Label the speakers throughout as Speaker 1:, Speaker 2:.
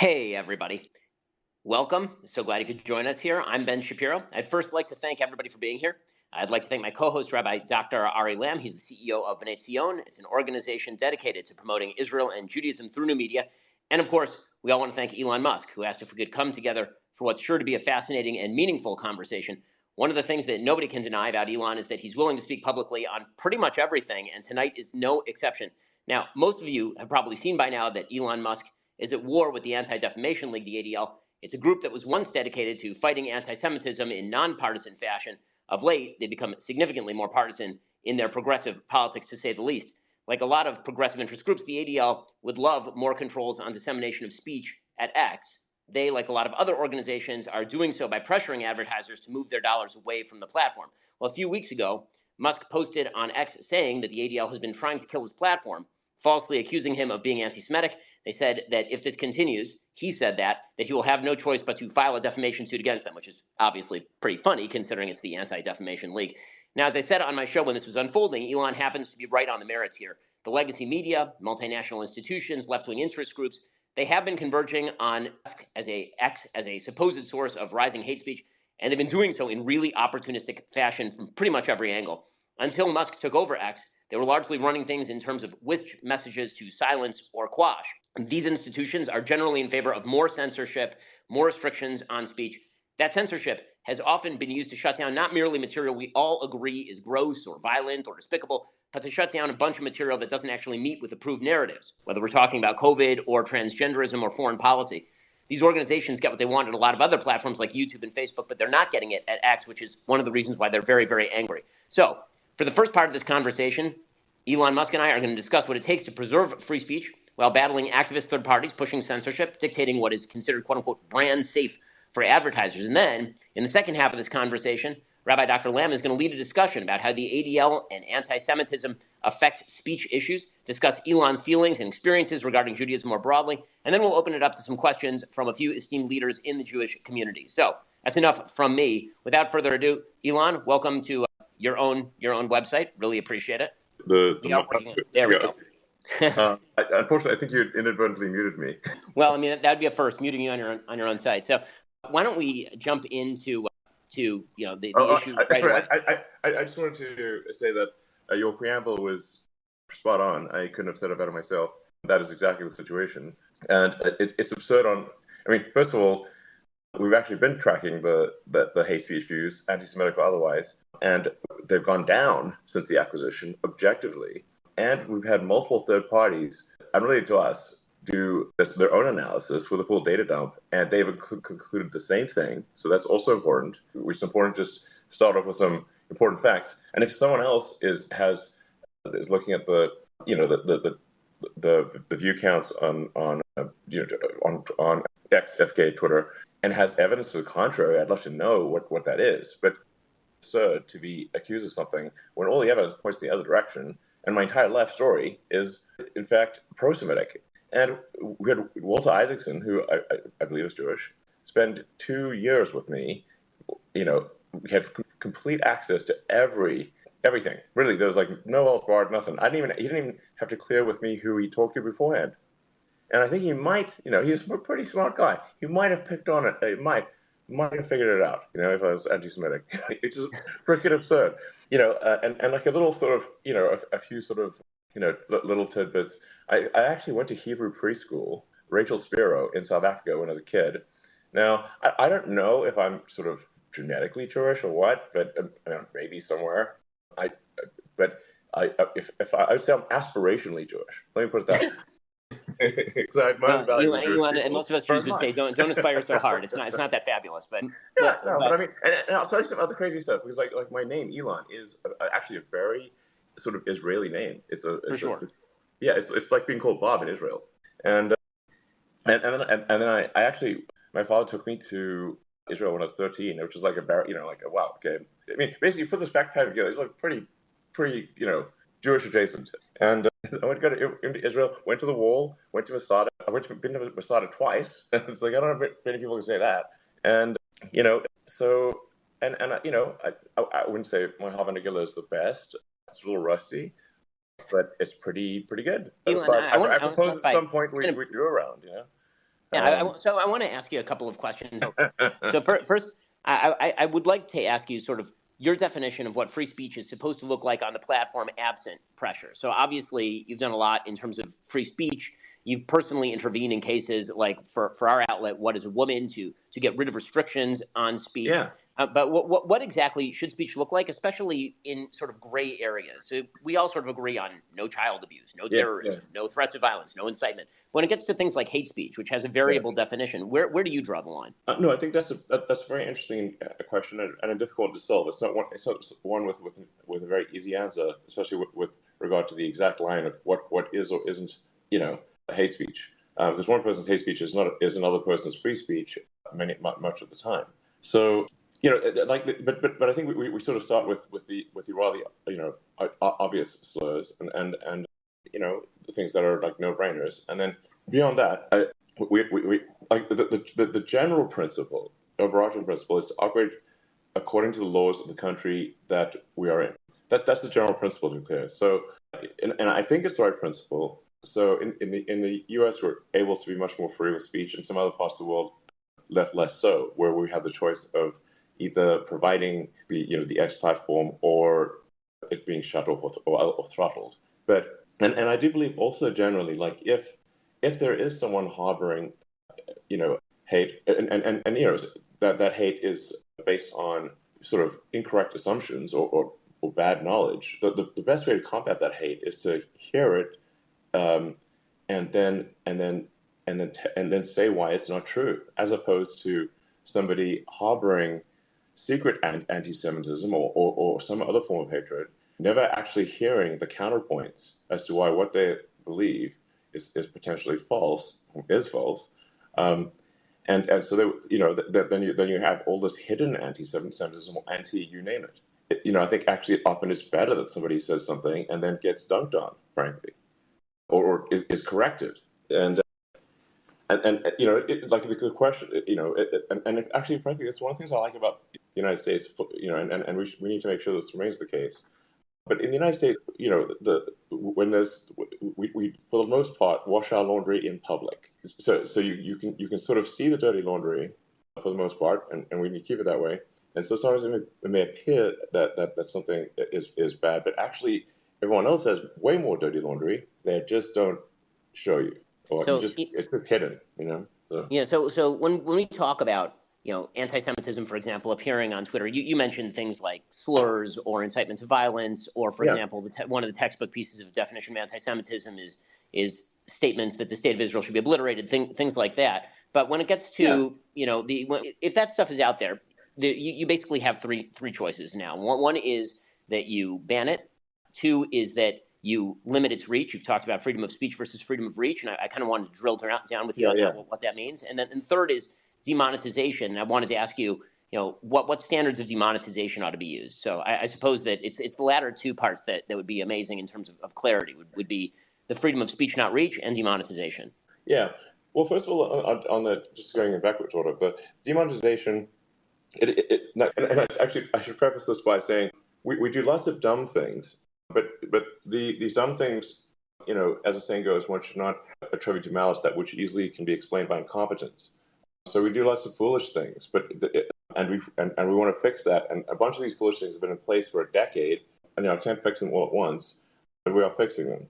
Speaker 1: Hey, everybody. Welcome. So glad you could join us here. I'm Ben Shapiro. I'd first like to thank everybody for being here. I'd like to thank my co host, Rabbi Dr. Ari Lamm. He's the CEO of B'nai Zion. It's an organization dedicated to promoting Israel and Judaism through new media. And of course, we all want to thank Elon Musk, who asked if we could come together for what's sure to be a fascinating and meaningful conversation. One of the things that nobody can deny about Elon is that he's willing to speak publicly on pretty much everything, and tonight is no exception. Now, most of you have probably seen by now that Elon Musk is at war with the Anti Defamation League, the ADL. It's a group that was once dedicated to fighting anti Semitism in nonpartisan fashion. Of late, they've become significantly more partisan in their progressive politics, to say the least. Like a lot of progressive interest groups, the ADL would love more controls on dissemination of speech at X. They, like a lot of other organizations, are doing so by pressuring advertisers to move their dollars away from the platform. Well, a few weeks ago, Musk posted on X saying that the ADL has been trying to kill his platform, falsely accusing him of being anti Semitic they said that if this continues, he said that, that he will have no choice but to file a defamation suit against them, which is obviously pretty funny considering it's the Anti Defamation League. Now, as I said on my show when this was unfolding, Elon happens to be right on the merits here. The legacy media, multinational institutions, left wing interest groups, they have been converging on as a X as a supposed source of rising hate speech, and they've been doing so in really opportunistic fashion from pretty much every angle. Until Musk took over X, they were largely running things in terms of which messages to silence or quash. These institutions are generally in favor of more censorship, more restrictions on speech. That censorship has often been used to shut down not merely material we all agree is gross or violent or despicable, but to shut down a bunch of material that doesn't actually meet with approved narratives, whether we're talking about COVID or transgenderism or foreign policy. These organizations get what they want at a lot of other platforms like YouTube and Facebook, but they're not getting it at X, which is one of the reasons why they're very, very angry. So, for the first part of this conversation, Elon Musk and I are going to discuss what it takes to preserve free speech while battling activist third parties pushing censorship, dictating what is considered quote unquote brand safe for advertisers. And then, in the second half of this conversation, Rabbi Dr. Lamm is going to lead a discussion about how the ADL and anti Semitism affect speech issues, discuss Elon's feelings and experiences regarding Judaism more broadly, and then we'll open it up to some questions from a few esteemed leaders in the Jewish community. So, that's enough from me. Without further ado, Elon, welcome to your own your own website. Really appreciate it.
Speaker 2: The, the
Speaker 1: there we go.
Speaker 2: uh, I, unfortunately, I think you inadvertently muted me.
Speaker 1: well, I mean that would be a first, muting you on your on your own site. So why don't we jump into uh, to you know the, the
Speaker 2: oh,
Speaker 1: issue?
Speaker 2: I, right sorry, I, I, I, just wanted to say that uh, your preamble was spot on. I couldn't have said it better myself. That is exactly the situation, and it, it's absurd. On I mean, first of all, We've actually been tracking the, the, the hate speech views, anti Semitic or otherwise, and they've gone down since the acquisition objectively. And we've had multiple third parties, unrelated to us, do their own analysis with a full data dump, and they've concluded the same thing. So that's also important, which is important just start off with some important facts. And if someone else is has is looking at the you know the the the, the, the view counts on on uh, you know on on X, FK, Twitter, and has evidence to the contrary, I'd love to know what, what that is. But absurd to be accused of something when all the evidence points in the other direction. And my entire life story is, in fact, pro Semitic. And we had Walter Isaacson, who I, I, believe is Jewish, spend two years with me. You know, we had complete access to every everything. Really, there was like no else barred, nothing. I didn't even he didn't even have to clear with me who he talked to beforehand. And I think he might, you know, he's a pretty smart guy. He might have picked on it. He might, might have figured it out, you know, if I was anti-Semitic. it's just freaking absurd, you know. Uh, and and like a little sort of, you know, a, a few sort of, you know, little tidbits. I, I actually went to Hebrew preschool, Rachel Spiro, in South Africa when I was a kid. Now I, I don't know if I'm sort of genetically Jewish or what, but uh, maybe somewhere. I, but I, if, if I, I would say I'm aspirationally Jewish. Let me put it that
Speaker 1: so I admire well, uh, you, you want, and most of us Jews would say, "Don't don't aspire so hard. It's not it's not that fabulous." But
Speaker 2: yeah, but, no, but, but I mean, and, and, I'll tell you some other crazy stuff because like like my name Elon is a, actually a very sort of Israeli name. It's a it's
Speaker 1: for sure.
Speaker 2: A, yeah, it's it's like being called Bob in Israel, and uh, and and then, and, and then I, I actually my father took me to Israel when I was 13, which was like a bar, you know, like a wow, okay. I mean, basically, you put this backpack together. It's like pretty, pretty, you know, Jewish adjacent. And uh, I went to go to, into Israel, went to the wall, went to Masada. I went to, been to Masada twice. it's like, I don't know if many people can say that. And, you know, so, and, and you know, I, I, I wouldn't say my Hava Nagila is the best. It's a little rusty, but it's pretty pretty good.
Speaker 1: Elon, I, I, I,
Speaker 2: I, propose at some point we, we do around, you know?
Speaker 1: Yeah, um, I, so I want to ask you a couple of questions. so first, I, I, I would like to ask you sort of your definition of what free speech is supposed to look like on the platform absent pressure. So obviously, you've done a lot in terms of free speech. You've personally intervened in cases like for, for our outlet, What is a Woman, to to get rid of restrictions on speech.
Speaker 2: Yeah.
Speaker 1: Uh, but what, what, what exactly should speech look like, especially in sort of gray areas? So we all sort of agree on no child abuse, no terrorism, yes, no threats of violence, no incitement. When it gets to things like hate speech, which has a variable yeah. definition, where, where do you draw the line?
Speaker 2: Uh, no, I think that's a that's a very interesting uh, question and, and, a difficult to solve. It's not one it's not one with with with a very easy answer, especially with, with regard to the exact line of what what is or isn't you know hate speech. Because um, one person's hate speech is not is another person's free speech many much of the time. So you know, uh, like, but but but I think we, we sort of start with with the with the rather you know obvious slurs and and and you know the things that are like no brainers, and then beyond that, I, we, we, we like the, the the general principle, overarching principle, is to operate according to the laws of the country that we are in. That's that's the general principle to be clear. So, and, and I think it's the right principle. So in, in the in the U.S., we're able to be much more free with speech. In some other parts of the world, less less so, where we have the choice of either providing the you know the X platform or it being shut off or, or, or throttled. But and, and I do believe also generally like if if there is someone harboring you know hate and and, and, and you know that that hate is based on sort of incorrect assumptions or, or, or bad knowledge, the, the, the, best way to combat that hate is to hear it um, and then and then and then t- and then say why it's not true, as opposed to somebody harboring secret anti-Semitism or, or, or some other form of hatred, never actually hearing the counterpoints as to why what they believe is, is potentially false, is false. Um, and, and so, they, you know, th- th- then, you, then you have all this hidden anti-Semitism or anti, you name it. it. You know, I think actually often it's better that somebody says something and then gets dunked on, frankly, or, or is, is corrected. And and, and you know, it, like the question, you know, it, and, and actually, frankly, that's one of the things I like about the United States, you know, and, and we, should, we need to make sure this remains the case. But in the United States, you know, the when there's we, we for the most part wash our laundry in public. So so you, you can you can sort of see the dirty laundry for the most part, and, and we need to keep it that way. And so sometimes it may, it may appear that, that that something is is bad, but actually everyone else has way more dirty laundry. They just don't show you or so just, it, it's just hidden, you know. So.
Speaker 1: Yeah. So so when when we talk about you know anti-Semitism, for example, appearing on Twitter, you, you mentioned things like slurs or incitement to violence, or for yeah. example, te- one of the textbook pieces of definition of anti-Semitism is is statements that the state of Israel should be obliterated, thing, things like that. But when it gets to yeah. you know the if that stuff is out there, the, you, you basically have three three choices now. One, one is that you ban it. Two is that you limit its reach. You've talked about freedom of speech versus freedom of reach, and I, I kind of wanted to drill down with you yeah, on yeah. That, what that means. And then and third is demonetization. And I wanted to ask you, you know, what what standards of demonetization ought to be used. So I, I suppose that it's it's the latter two parts that, that would be amazing in terms of, of clarity. Would, would be the freedom of speech not reach and demonetization.
Speaker 2: Yeah. Well, first of all, on, on the just going in backwards order, but demonetization. It, it, it, and actually, I should preface this by saying we, we do lots of dumb things but but the, these dumb things, you know, as the saying goes, one should not attribute to malice that which easily can be explained by incompetence. So we do lots of foolish things, but and we and, and we want to fix that. And a bunch of these foolish things have been in place for a decade, and you know, I can't fix them all at once, but we are fixing them.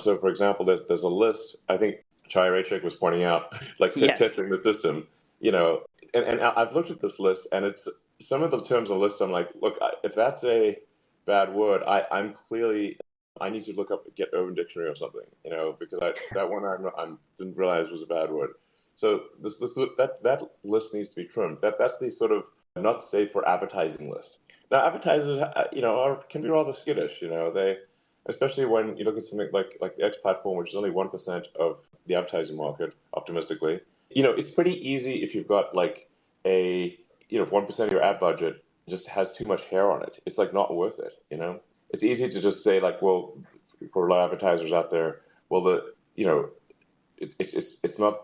Speaker 2: So, for example, there's there's a list. I think Chaya Raichik was pointing out, like yes. testing the system. You know, and, and I've looked at this list, and it's some of the terms on the list. I'm like, look, if that's a bad word, I, I'm clearly I need to look up get Urban Dictionary or something, you know, because I, that one I, I didn't realize was a bad word. So this, this that that list needs to be trimmed. That that's the sort of not safe for advertising list. Now advertisers, uh, you know, are, can be rather skittish. You know, they especially when you look at something like like the X platform, which is only one percent of the advertising market, optimistically. You know, it's pretty easy if you've got like a you know one percent of your ad budget just has too much hair on it. It's like not worth it. You know, it's easy to just say like, well, for a lot of advertisers out there, well, the you know, it, it's it's it's not.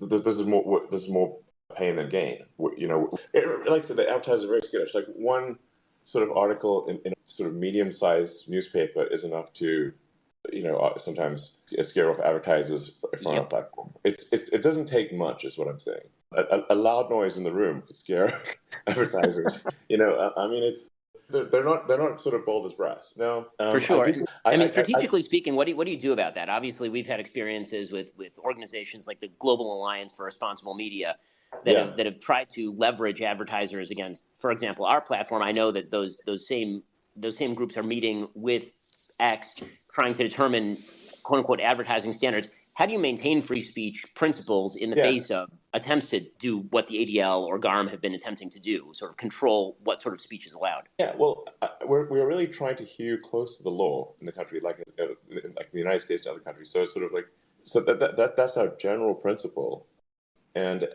Speaker 2: This, this is more this is more pain than gain. You know, it, like I said, the advertisers are very skittish. Like one sort of article in, in a sort of medium-sized newspaper is enough to, you know, uh, sometimes scare off advertisers from our platform. It's, it's, it doesn't take much, is what I'm saying. A, a, loud noise in the room could scare advertisers. you know, I, I mean, it's they're, they're, not they're not sort of bold as brass. No,
Speaker 1: um, for sure. I, I, I mean, strategically speaking, what do you, what do you do about that? Obviously, we've had experiences with with organizations like the Global Alliance for Responsible Media that yeah. have that have tried to leverage advertisers against, for example, our platform. I know that those those same those same groups are meeting with X, trying to determine quote unquote advertising standards. How do you maintain free speech principles in the yeah. face of attempts to do what the ADL or GARM have been attempting to do, sort of control what sort of speech is allowed?
Speaker 2: Yeah, well, uh, we're, we're really trying to hew close to the law in the country, like uh, like the United States and other countries. So it's sort of like so that, that, that that's our general principle, and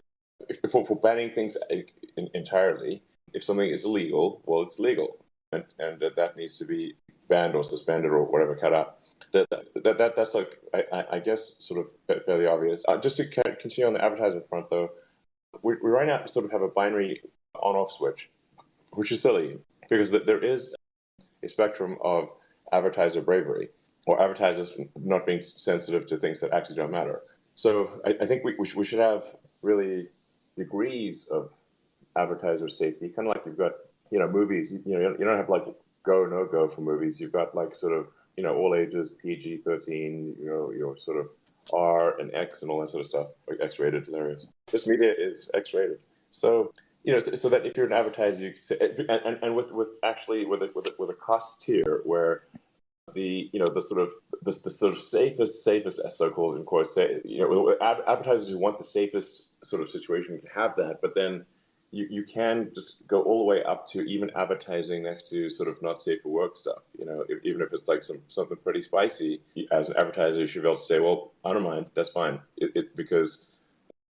Speaker 2: if, if for banning things entirely, if something is illegal, well, it's legal, and and that needs to be banned or suspended or whatever, cut out. That, that, that that's like I, I guess sort of fairly obvious. Uh, just to continue on the advertising front, though, we, we right now sort of have a binary on-off switch, which is silly because there is a spectrum of advertiser bravery or advertisers not being sensitive to things that actually don't matter. So I, I think we, we, should have really degrees of advertiser safety, kind of like you've got you know movies. You, you know you don't have like go no go for movies. You've got like sort of you know all ages, PG thirteen, you know your sort of R and X and all that sort of stuff, like X rated. Hilarious. This media is X rated, so you know so, so, that if you're an advertiser, you can say, and, and, with with actually with a, with a, with a cost tier where the you know the sort of the, the sort of safest safest so-called in quotes say you know advertisers who want the safest sort of situation can have that, but then you, you can just go all the way up to even advertising next to sort of not safe for work stuff. You know, if, even if it's like some something pretty spicy, as an advertiser, you should be able to say, "Well, I don't mind. That's fine," it, it, because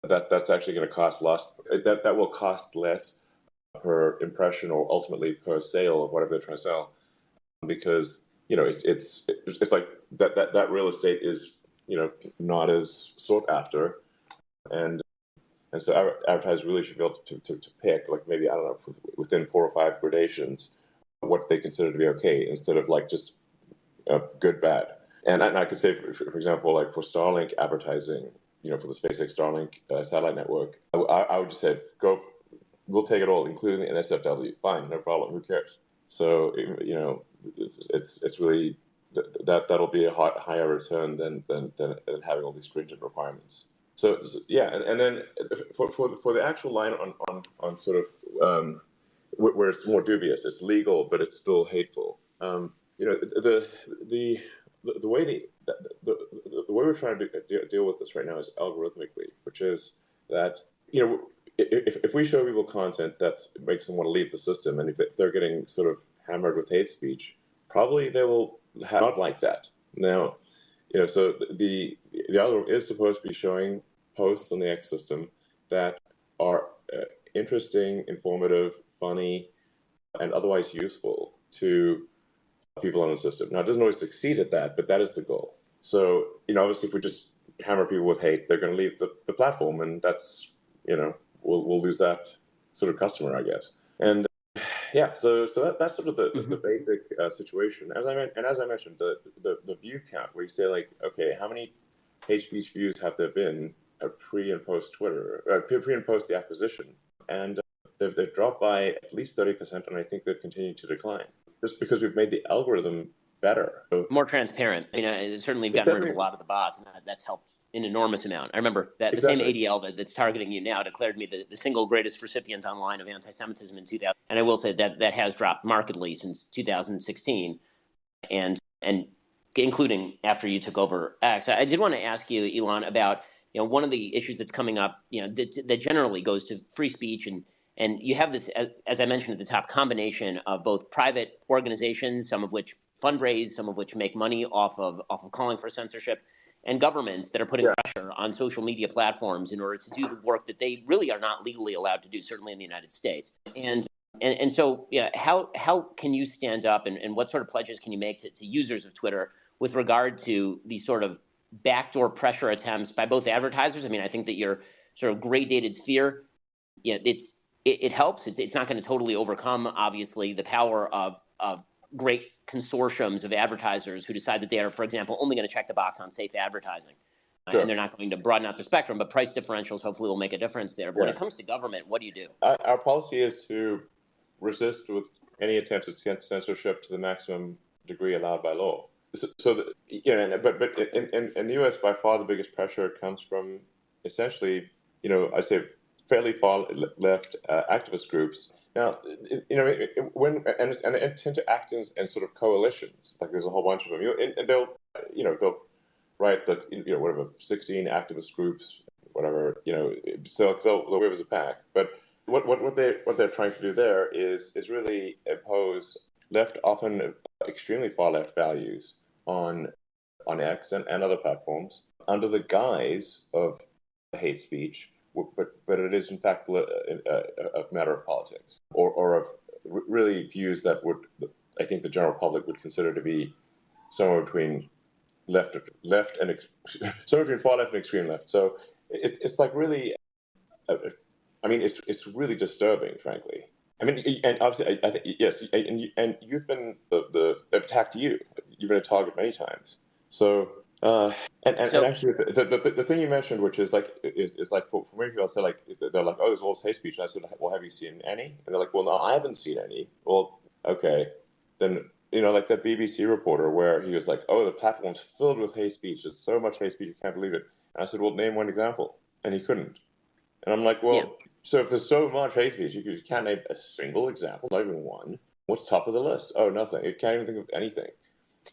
Speaker 2: that that's actually going to cost less. That that will cost less per impression or ultimately per sale of whatever they're trying to sell, because you know it's it's it's like that that that real estate is you know not as sought after, and and so advertisers really should be able to, to, to pick, like maybe, I don't know, within four or five gradations, what they consider to be okay instead of like just uh, good, bad. And, and I could say, for, for, example, like for Starlink advertising, you know, for the SpaceX Starlink uh, satellite network, I, I, would just say, go, we'll take it all, including the NSFW. Fine, no problem. Who cares? So, you know, it's, it's, it's really, that, that'll be a higher return than, than, than having all these stringent requirements. So, yeah, and, and, then for, for the, for the actual line on on, on sort of um, where it's more dubious, it's legal, but it's still hateful. Um, you know, the the the, the way the, the, the, the way we're trying to deal with this right now is algorithmically, which is that you know if, if we show people content that makes them want to leave the system, and if they're getting sort of hammered with hate speech, probably they will not like that. Now, you know, so the the algorithm is supposed to be showing posts on the X system that are uh, interesting, informative, funny, and otherwise useful to people on the system. Now, it doesn't always succeed at that, but that is the goal. So, you know, obviously, if we just hammer people with hate, they're going to leave the, the platform, and that's, you know, we'll, we'll lose that sort of customer, I guess. And yeah, so so that, that's sort of the, mm-hmm. the basic uh, situation. As I and as I mentioned, the, the the view count, where you say like, okay, how many hate speech views have there been pre and post Twitter, uh, pre and post the acquisition, and uh, they've, they've dropped by at least thirty percent, and I think they've continued to decline just because we've made the algorithm better,
Speaker 1: more transparent. You know, it's certainly gotten rid of a lot of the bots, and that, that's helped an enormous amount. I remember that exactly. the same ADL that, that's targeting you now declared me the, the single greatest recipient online of anti-Semitism in 2000, and I will say that that has dropped markedly since 2016, and and including after you took over X. I did want to ask you, Elon, about you know, one of the issues that's coming up, you know, that, that generally goes to free speech and and you have this, as I mentioned at the top, combination of both private organizations, some of which fundraise, some of which make money off of off of calling for censorship, and governments that are putting yeah. pressure on social media platforms in order to do the work that they really are not legally allowed to do, certainly in the United States. And and, and so, yeah, how how can you stand up and, and what sort of pledges can you make to, to users of Twitter with regard to these sort of backdoor pressure attempts by both advertisers. I mean, I think that your sort of gradated sphere, yeah, it's it, it helps. It's, it's not going to totally overcome, obviously, the power of of great consortiums of advertisers who decide that they are, for example, only going to check the box on safe advertising. Uh, and they're not going to broaden out the spectrum, but price differentials hopefully will make a difference there. But yeah. when it comes to government, what do you do?
Speaker 2: Our policy is to resist with any attempts at censorship to the maximum degree allowed by law. So, so the, you know, but but in, in, in the U.S., by far the biggest pressure comes from essentially, you know, I say fairly far left uh, activist groups. Now, you know, when and, and they tend to act in, in, sort of coalitions. Like there's a whole bunch of them. Know, and they'll, you know, they'll write the, you know, whatever, 16 activist groups, whatever, you know, so they'll, they'll live as a pack. But what, what, what they what they're trying to do there is is really impose left, often extremely far left values on on X and, and other platforms under the guise of hate speech but but it is in fact a, a, a matter of politics or, or of really views that would I think the general public would consider to be somewhere between left left and somewhere between far left and extreme left. So it's it's like really, uh, I mean, it's it's really disturbing, frankly. I mean, and obviously, I, I think yes, and and you've been the, the attacked you. You've been a target many times. So uh, and, and, and, actually, the, the, the, thing you mentioned, which is like, is, is like for, for many people, I said like, they're like, oh, there's all this hate speech. And I said, well, have you seen any? And they're like, well, no, I haven't seen any. Well, okay, then you know, like that BBC reporter where he was like, oh, the platform's filled with hate speech. There's so much hate speech, you can't believe it. And I said, well, name one example, and he couldn't. And I'm like, well, yeah. so if there's so much hate speech, you can't name a single example, not even one. What's top of the list? Oh, nothing. It can't even think of anything.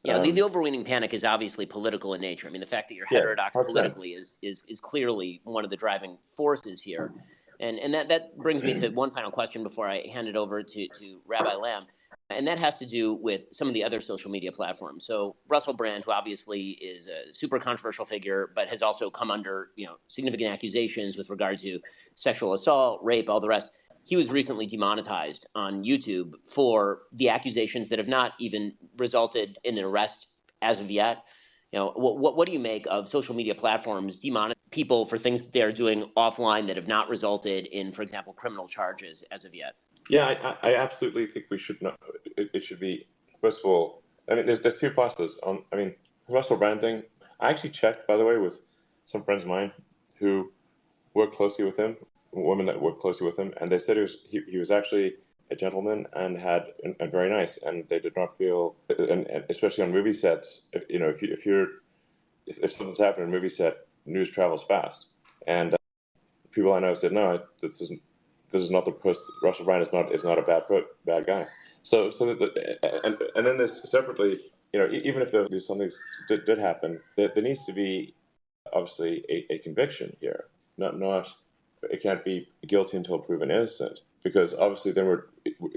Speaker 1: You know, um, the, the overweening panic is obviously political in nature. I mean, the fact that you're heterodox politically is, is is clearly one of the driving forces here. And and that, that brings me to one final question before I hand it over to, to Rabbi Lamm. And that has to do with some of the other social media platforms. So Russell Brand, who obviously is a super controversial figure, but has also come under you know significant accusations with regard to sexual assault, rape, all the rest he was recently demonetized on YouTube for the accusations that have not even resulted in an arrest as of yet. You know, what, what, what do you make of social media platforms demonetizing people for things they're doing offline that have not resulted in, for example, criminal charges as of yet?
Speaker 2: Yeah, I, I absolutely think we should not. It, it, should be first of all. I mean, there's there's two parts On, I mean, Russell Brand thing. I actually checked, by the way, with some friends of mine who work closely with him women that worked closely with him, and they said he was he, he was actually a gentleman and had and, very nice, and they did not feel, and, and especially on movie sets, if, you know, if you if you're if, if something's happening on a movie set, news travels fast, and uh, people I know said no, this isn't this is not the person. Russell Brand is not is not a bad bad guy. So so the, and and then there's separately, you know, even if there's something did, did happen, there, there needs to be obviously a, a conviction here, not not it can't be guilty until proven innocent because obviously then we're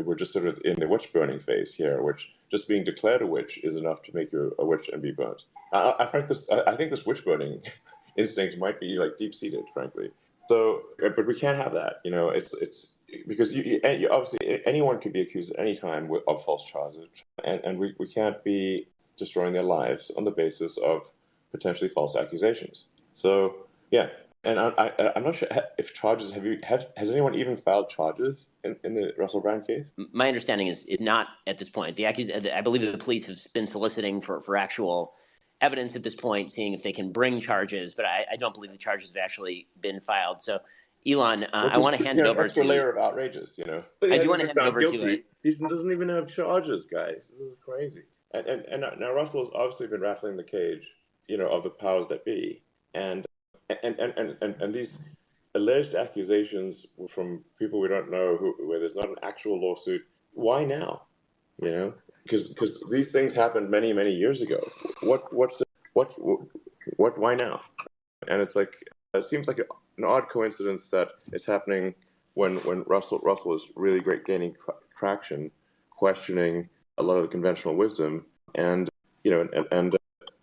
Speaker 2: we're just sort of in the witch burning phase here, which just being declared a witch is enough to make you a witch and be burnt. I, I think this I think this witch burning instinct might be like deep seated, frankly. So, uh, but we can't have that. You know, it's it's because you, you, obviously anyone could be accused at any time of false charges, and and we, we can't be destroying their lives on the basis of potentially false accusations. So yeah, and I, am not sure if charges have you have has anyone even filed charges in, in the Russell Brand case?
Speaker 1: My understanding is is not at this point. The accus- I believe the police have been soliciting for, for actual evidence at this point, seeing if they can bring charges, but I, I don't believe the charges have actually been filed. So, Elon, uh, I want to hand
Speaker 2: it
Speaker 1: over
Speaker 2: to layer of outrageous. You know,
Speaker 1: I do want to hand it over guilty. to you.
Speaker 2: He doesn't even have charges, guys. This is crazy. And, and and now Russell has obviously been rattling the cage, you know, of the powers that be, and and, and, and, and, these alleged accusations from people we don't know who, where there's not an actual lawsuit, why now? You know, because these things happened many many years ago. What what's the, what what why now? And it's like it seems like an odd coincidence that it's happening when when Russell Russell is really great gaining traction, questioning a lot of the conventional wisdom, and you know and, and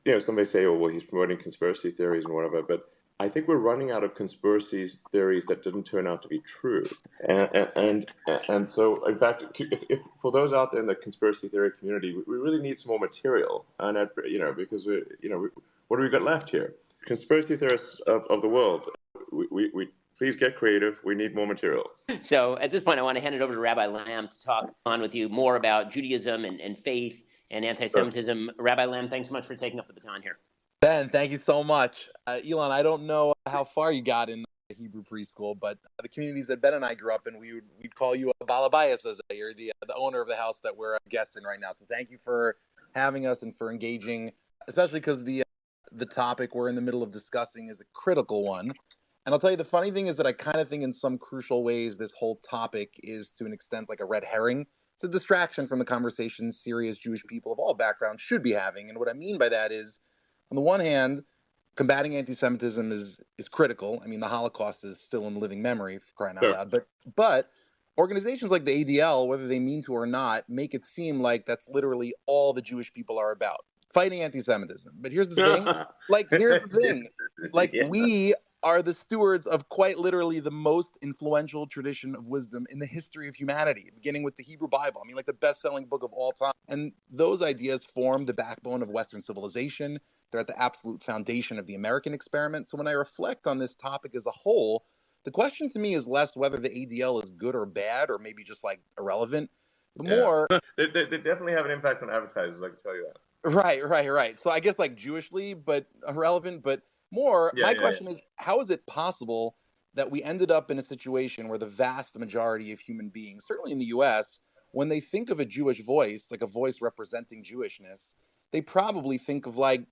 Speaker 2: you know somebody say, oh well, he's promoting conspiracy theories and whatever, but I think we're running out of conspiracy theories that didn't turn out to be true, and and and, so in fact, if, if, for those out there in the conspiracy theory community, we, really need some more material, and you know because we you know we, what do we got left here? Conspiracy theorists of, of the world, we, we, we please get creative. We need more material.
Speaker 1: So at this point, I want to hand it over to Rabbi Lamm to talk on with you more about Judaism and, and faith and anti-Semitism. Sure. Rabbi Lamm, thanks so much for taking up the baton here.
Speaker 3: Ben, thank you so much. Uh, Elon, I don't know how far you got in Hebrew preschool, but uh, the communities that Ben and I grew up in, we would we'd call you a balabayas as you're the uh, the owner of the house that we're uh, guests in right now. So thank you for having us and for engaging, especially because the the topic we're in the middle of discussing is a critical one. And I'll tell you, the funny thing is that I kind of think, in some crucial ways, this whole topic is to an extent like a red herring. It's a distraction from the conversation serious Jewish people of all backgrounds should be having. And what I mean by that is, on the one hand, combating anti-Semitism is is critical. I mean, the Holocaust is still in living memory, for crying out sure. loud. But but organizations like the ADL, whether they mean to or not, make it seem like that's literally all the Jewish people are about fighting anti-Semitism. But here's the thing: like, here's the thing: like, yeah. we are the stewards of quite literally the most influential tradition of wisdom in the history of humanity, beginning with the Hebrew Bible. I mean, like the best-selling book of all time. And those ideas form the backbone of Western civilization. They're at the absolute foundation of the American experiment. So when I reflect on this topic as a whole, the question to me is less whether the ADL is good or bad, or maybe just like irrelevant. The yeah. more
Speaker 2: they, they, they, definitely have an impact on advertisers. I can tell you that.
Speaker 3: Right, right, right. So I guess like Jewishly, but irrelevant. But more, yeah, my yeah, question is, how is it possible that we ended up in a situation where the vast majority of human beings, certainly in the U.S., when they think of a Jewish voice, like a voice representing Jewishness, they probably think of like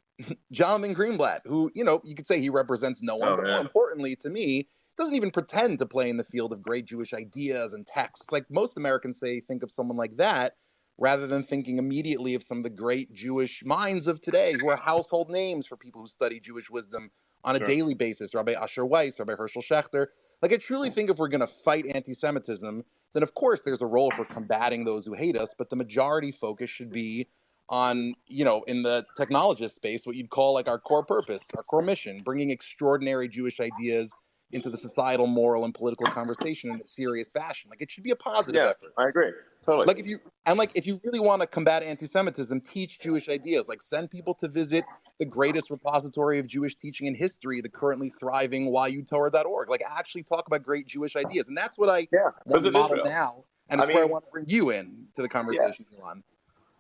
Speaker 3: Jonathan Greenblatt, who, you know, you could say he represents no one, oh, but yeah. more importantly to me, doesn't even pretend to play in the field of great Jewish ideas and texts. Like most Americans say, think of someone like that, rather than thinking immediately of some of the great Jewish minds of today who are household names for people who study Jewish wisdom on a sure. daily basis. Rabbi Asher Weiss, Rabbi Herschel Schachter. Like I truly think if we're going to fight anti-Semitism, then of course there's a role for combating those who hate us, but the majority focus should be on you know in the technologist space what you'd call like our core purpose our core mission bringing extraordinary jewish ideas into the societal moral and political conversation in a serious fashion. Like it should be a positive
Speaker 2: yeah,
Speaker 3: effort.
Speaker 2: I agree. Totally.
Speaker 3: Like if you and like if you really want to combat anti-semitism teach jewish ideas. Like send people to visit the greatest repository of jewish teaching in history the currently thriving yutorah.org like actually talk about great jewish ideas. And that's what i
Speaker 2: yeah,
Speaker 3: want to model now and that's I mean, where i want to bring you in to the conversation yeah. Elon.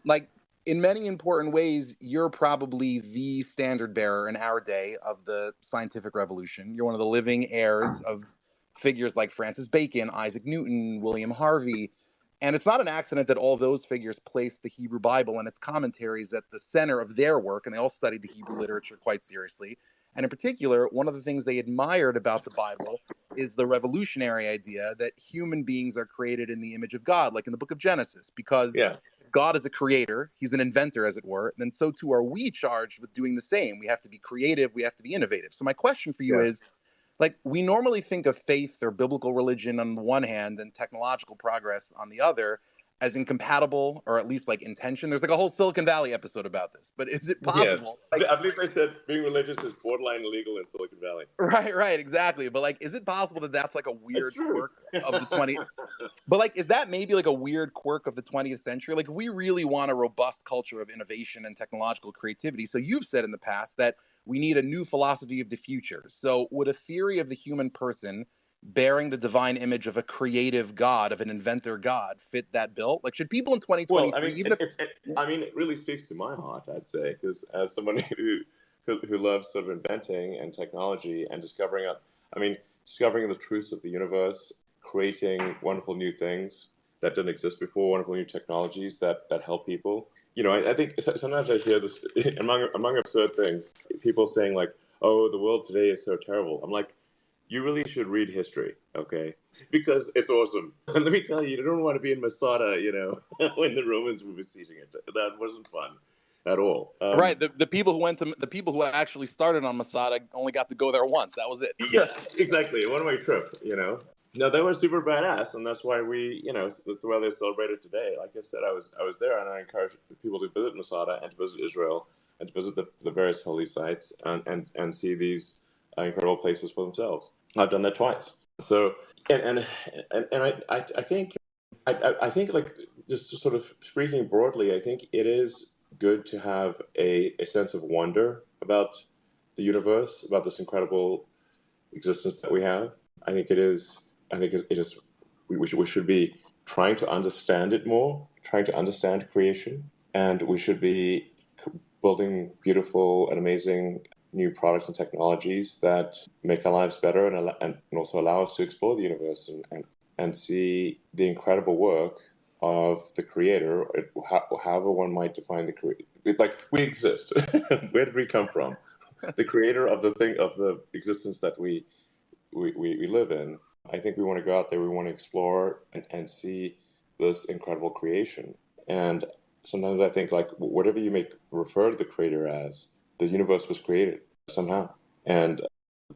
Speaker 3: like in many important ways, you're probably the standard bearer in our day of the scientific revolution. You're one of the living heirs mm. of figures like Francis Bacon, Isaac Newton, William Harvey. And it's not an accident that all those figures placed the Hebrew Bible and its commentaries at the center of their work, and they all studied the Hebrew literature quite seriously. And in particular, one of the things they admired about the Bible is the revolutionary idea that human beings are created in the image of God, like in the book of Genesis, because yeah. God is a creator, he's an inventor, as it were, then so too are we charged with doing the same. We have to be creative, we have to be innovative. So, my question for you yeah. is like, we normally think of faith or biblical religion on the one hand and technological progress on the other as incompatible or at least like intention. There's like a whole Silicon Valley episode about this, but is it possible?
Speaker 2: Yes. Like, I believe they said being religious is borderline illegal in Silicon Valley.
Speaker 3: Right, right, exactly. But like, is it possible that that's like a weird quirk of the 20? but like, is that maybe like a weird quirk of the 20th century? Like, we really want a robust culture of innovation and technological creativity. So you've said in the past that we need a new philosophy of the future. So would a theory of the human person bearing the divine image of a creative God, of an inventor God, fit that bill? Like, should people in 2023 well, I mean,
Speaker 2: even it, if it, I mean, it really speaks to my heart, I'd say, because as someone who, who, who loves sort of inventing and technology and discovering, I mean, discovering the truths of the universe, creating wonderful new things that didn't exist before, wonderful new technologies that that help people. You know, I, I think sometimes I hear this among among absurd things, people saying like, "Oh, the world today is so terrible." I'm like you really should read history, okay? Because it's awesome. And let me tell you, you don't want to be in Masada, you know, when the Romans were besieging it. That wasn't fun at all.
Speaker 3: Um, right. The, the people who went to the people who actually started on Masada only got to go there once. That was it.
Speaker 2: Yeah, exactly. One way trip, you know. No, they were super badass, and that's why we, you know, that's why they celebrated today. Like I said, I was I was there, and I encourage people to visit Masada and to visit Israel and to visit the, the various holy sites and, and, and see these incredible places for themselves. I've done that twice. So, and and and, and I, I, I think I, I think like just sort of speaking broadly, I think it is good to have a, a sense of wonder about the universe, about this incredible existence that we have. I think it is. I think it is. We, should, we should be trying to understand it more, trying to understand creation, and we should be building beautiful and amazing new products and technologies that make our lives better and, and also allow us to explore the universe and, and, and see the incredible work of the creator, however one might define the creator. Like we exist. Where did we come from? the creator of the thing of the existence that we, we, we, we live in. I think we want to go out there, we want to explore and, and see this incredible creation. And sometimes I think like whatever you may refer to the creator as, the universe was created somehow. And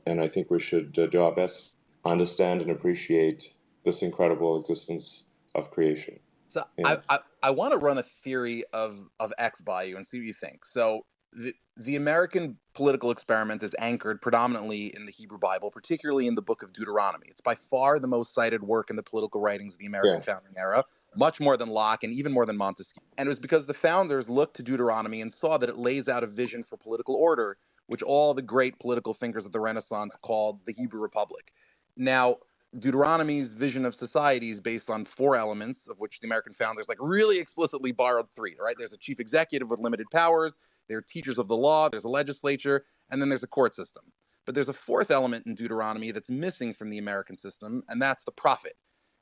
Speaker 2: and I think we should uh, do our best understand and appreciate this incredible existence of creation.
Speaker 3: So yeah. I, I, I want to run a theory of, of X by you and see what you think. So the, the American political experiment is anchored predominantly in the Hebrew Bible, particularly in the book of Deuteronomy. It's by far the most cited work in the political writings of the American yeah. founding era, much more than Locke and even more than Montesquieu. And it was because the founders looked to Deuteronomy and saw that it lays out a vision for political order, which all the great political thinkers of the Renaissance called the Hebrew Republic. Now, Deuteronomy's vision of society is based on four elements, of which the American founders like really explicitly borrowed three. Right? There's a chief executive with limited powers. There are teachers of the law. There's a legislature, and then there's a court system. But there's a fourth element in Deuteronomy that's missing from the American system, and that's the prophet.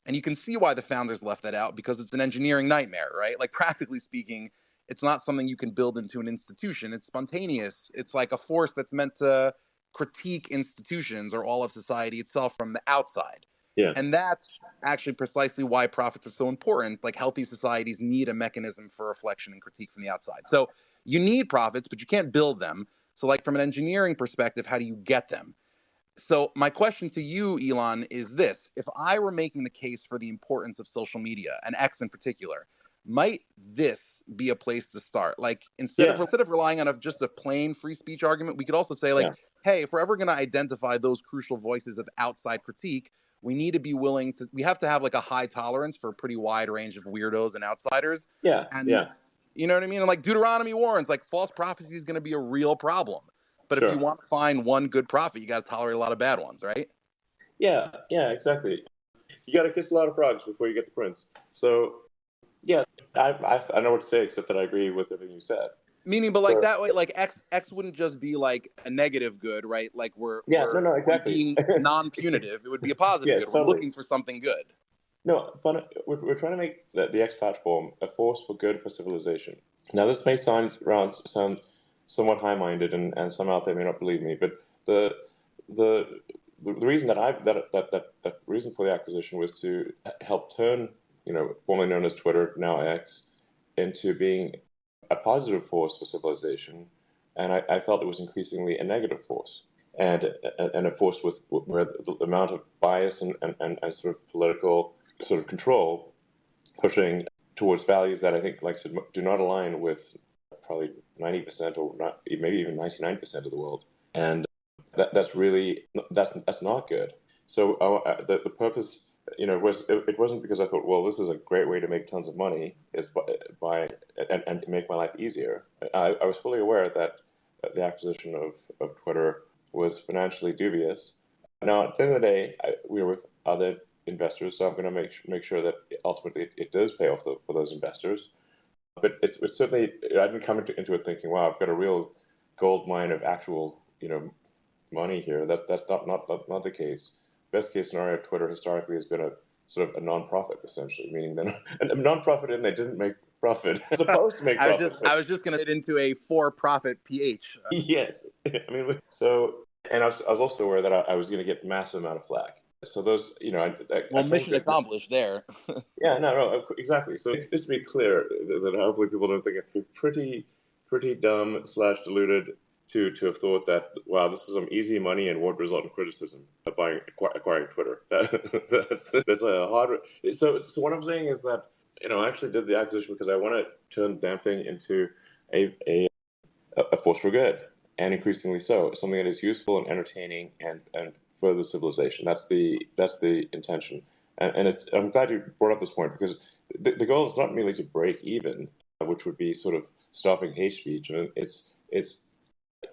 Speaker 3: And you can see why the founders left that out because it's an engineering nightmare, right? Like practically speaking, it's not something you can build into an institution. It's spontaneous. It's like a force that's meant to critique institutions or all of society itself from the outside.
Speaker 2: Yeah.
Speaker 3: And that's actually precisely why prophets are so important. Like healthy societies need a mechanism for reflection and critique from the outside. So you need prophets, but you can't build them. So, like from an engineering perspective, how do you get them? So, my question to you, Elon, is this If I were making the case for the importance of social media, and X in particular, might this be a place to start? Like, instead, yeah. of, instead of relying on a, just a plain free speech argument, we could also say, like, yeah hey, if we're ever going to identify those crucial voices of outside critique, we need to be willing to, we have to have like a high tolerance for a pretty wide range of weirdos and outsiders.
Speaker 2: Yeah.
Speaker 3: And,
Speaker 2: yeah.
Speaker 3: You know what I mean? And like Deuteronomy warns, like false prophecy is going to be a real problem. But sure. if you want to find one good prophet, you got to tolerate a lot of bad ones, right?
Speaker 2: Yeah, yeah, exactly. You got to kiss a lot of frogs before you get the prince. So, yeah, I, I, I don't know what to say except that I agree with everything you said.
Speaker 3: Meaning, but like sure. that way, like X X wouldn't just be like a negative good, right? Like we're
Speaker 2: yeah,
Speaker 3: we're,
Speaker 2: no, no, exactly.
Speaker 3: being non-punitive. It would be a positive yes, good. Totally. We're looking for something good.
Speaker 2: No, fun, we're, we're trying to make the, the X platform a force for good for civilization. Now, this may sound sound somewhat high-minded, and, and some out there may not believe me, but the the the reason that I that, that that that reason for the acquisition was to help turn you know formerly known as Twitter now X into being a positive force for civilization, and I, I felt it was increasingly a negative force, and and a force with where the amount of bias and, and, and sort of political sort of control pushing towards values that I think, like I said, do not align with probably 90% or not, maybe even 99% of the world. And that, that's really, that's, that's not good. So uh, the, the purpose you know, it was it, it, wasn't because I thought, well, this is a great way to make tons of money, is by, by and, and make my life easier. I, I, was fully aware that the acquisition of, of Twitter was financially dubious. Now, at the end of the day, I, we were with other investors, so I'm going to make make sure that ultimately it, it does pay off the, for those investors. But it's, it's certainly I didn't come into, into it thinking, wow, I've got a real gold mine of actual you know money here. That's that's not not not, not the case best case scenario, Twitter historically has been a sort of a non-profit essentially, meaning that a non-profit and they didn't make profit. supposed to make
Speaker 3: I
Speaker 2: was
Speaker 3: just I was just going to get into a for-profit PH.
Speaker 2: yes, I mean so, and I was, I was also aware that I, I was going to get massive amount of flack. So those, you know, I,
Speaker 3: I, well, mission accomplished there.
Speaker 2: yeah, no, no, exactly. So just to be clear, that, that hopefully people don't think I'm pretty, pretty dumb slash deluded to to have thought that wow, this is some easy money and won't result in criticism of buying acquiring Twitter. That, that's, that's a hard. So so what I'm saying is that you know I actually did the acquisition because I want to turn the damn thing into a a a force for good and increasingly so something that is useful and entertaining and and further civilization. That's the that's the intention. And, and it's I'm glad you brought up this point because the, the goal is not merely to break even, which would be sort of stopping hate speech. I it's it's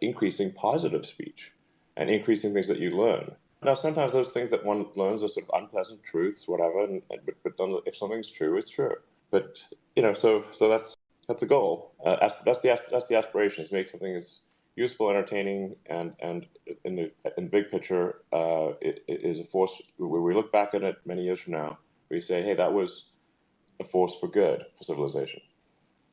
Speaker 2: increasing positive speech and increasing things that you learn. Now, sometimes those things that one learns are sort of unpleasant truths, whatever. And, but, but if something's true, it's true. But you know, so so that's that's the goal. Uh, that's the that's the aspiration: is make something as useful, entertaining, and and in the in the big picture, uh, it, it is a force. Where we look back at it many years from now, we say, "Hey, that was a force for good for civilization."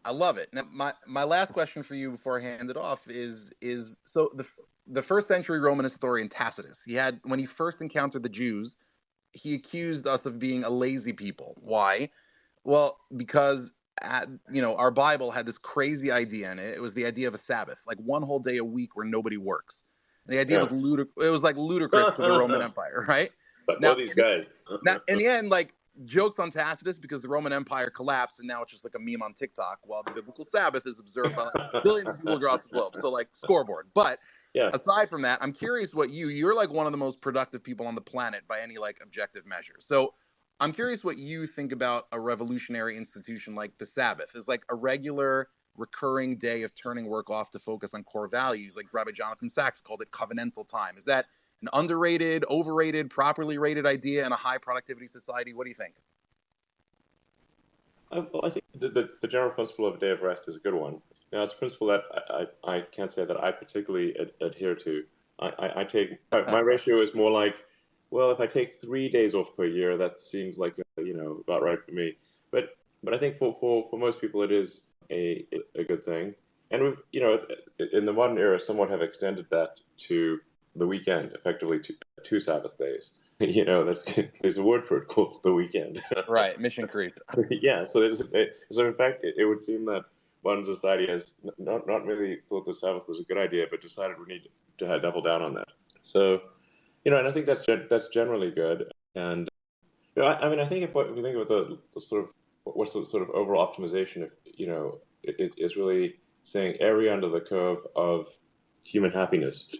Speaker 3: I love it. Now, my my last question for you before I hand it off is is so the the first century Roman historian Tacitus. He had when he first encountered the Jews, he accused us of being a lazy people. Why? Well, because at, you know our Bible had this crazy idea in it. It was the idea of a Sabbath, like one whole day a week where nobody works. And the idea yeah. was ludic- It was like ludicrous to the Roman Empire, right?
Speaker 2: But now these guys.
Speaker 3: now, in the end, like jokes on Tacitus because the Roman Empire collapsed and now it's just like a meme on TikTok while the biblical Sabbath is observed by like billions of people across the globe. So like scoreboard. But yeah. aside from that, I'm curious what you you're like one of the most productive people on the planet by any like objective measure. So I'm curious what you think about a revolutionary institution like the Sabbath. Is like a regular recurring day of turning work off to focus on core values, like Rabbi Jonathan Sacks called it covenantal time. Is that an underrated, overrated, properly rated idea in a high productivity society? What do you think?
Speaker 2: Uh, well, I think the, the, the, general principle of a day of rest is a good one. Now, it's a principle that I, I, I can't say that I particularly ad- adhere to. I, I, I take my ratio is more like, well, if I take three days off per year, that seems like you know about right for me. But but I think for, for, for most people, it is a a good thing. And we've you know in the modern era, somewhat have extended that to the weekend, effectively two, two Sabbath days. You know, that's there's a word for it called the weekend.
Speaker 3: right, mission creep.
Speaker 2: yeah, so there's, it, so in fact, it, it, would seem that modern society has not not really thought the Sabbath was a good idea, but decided we need to double down on that. So, you know, and I think that's that's generally good. And you know, I, I mean, I think if, if we think about the, the sort of what's the sort of overall optimization, if you know, it, it's really saying area under the curve of human happiness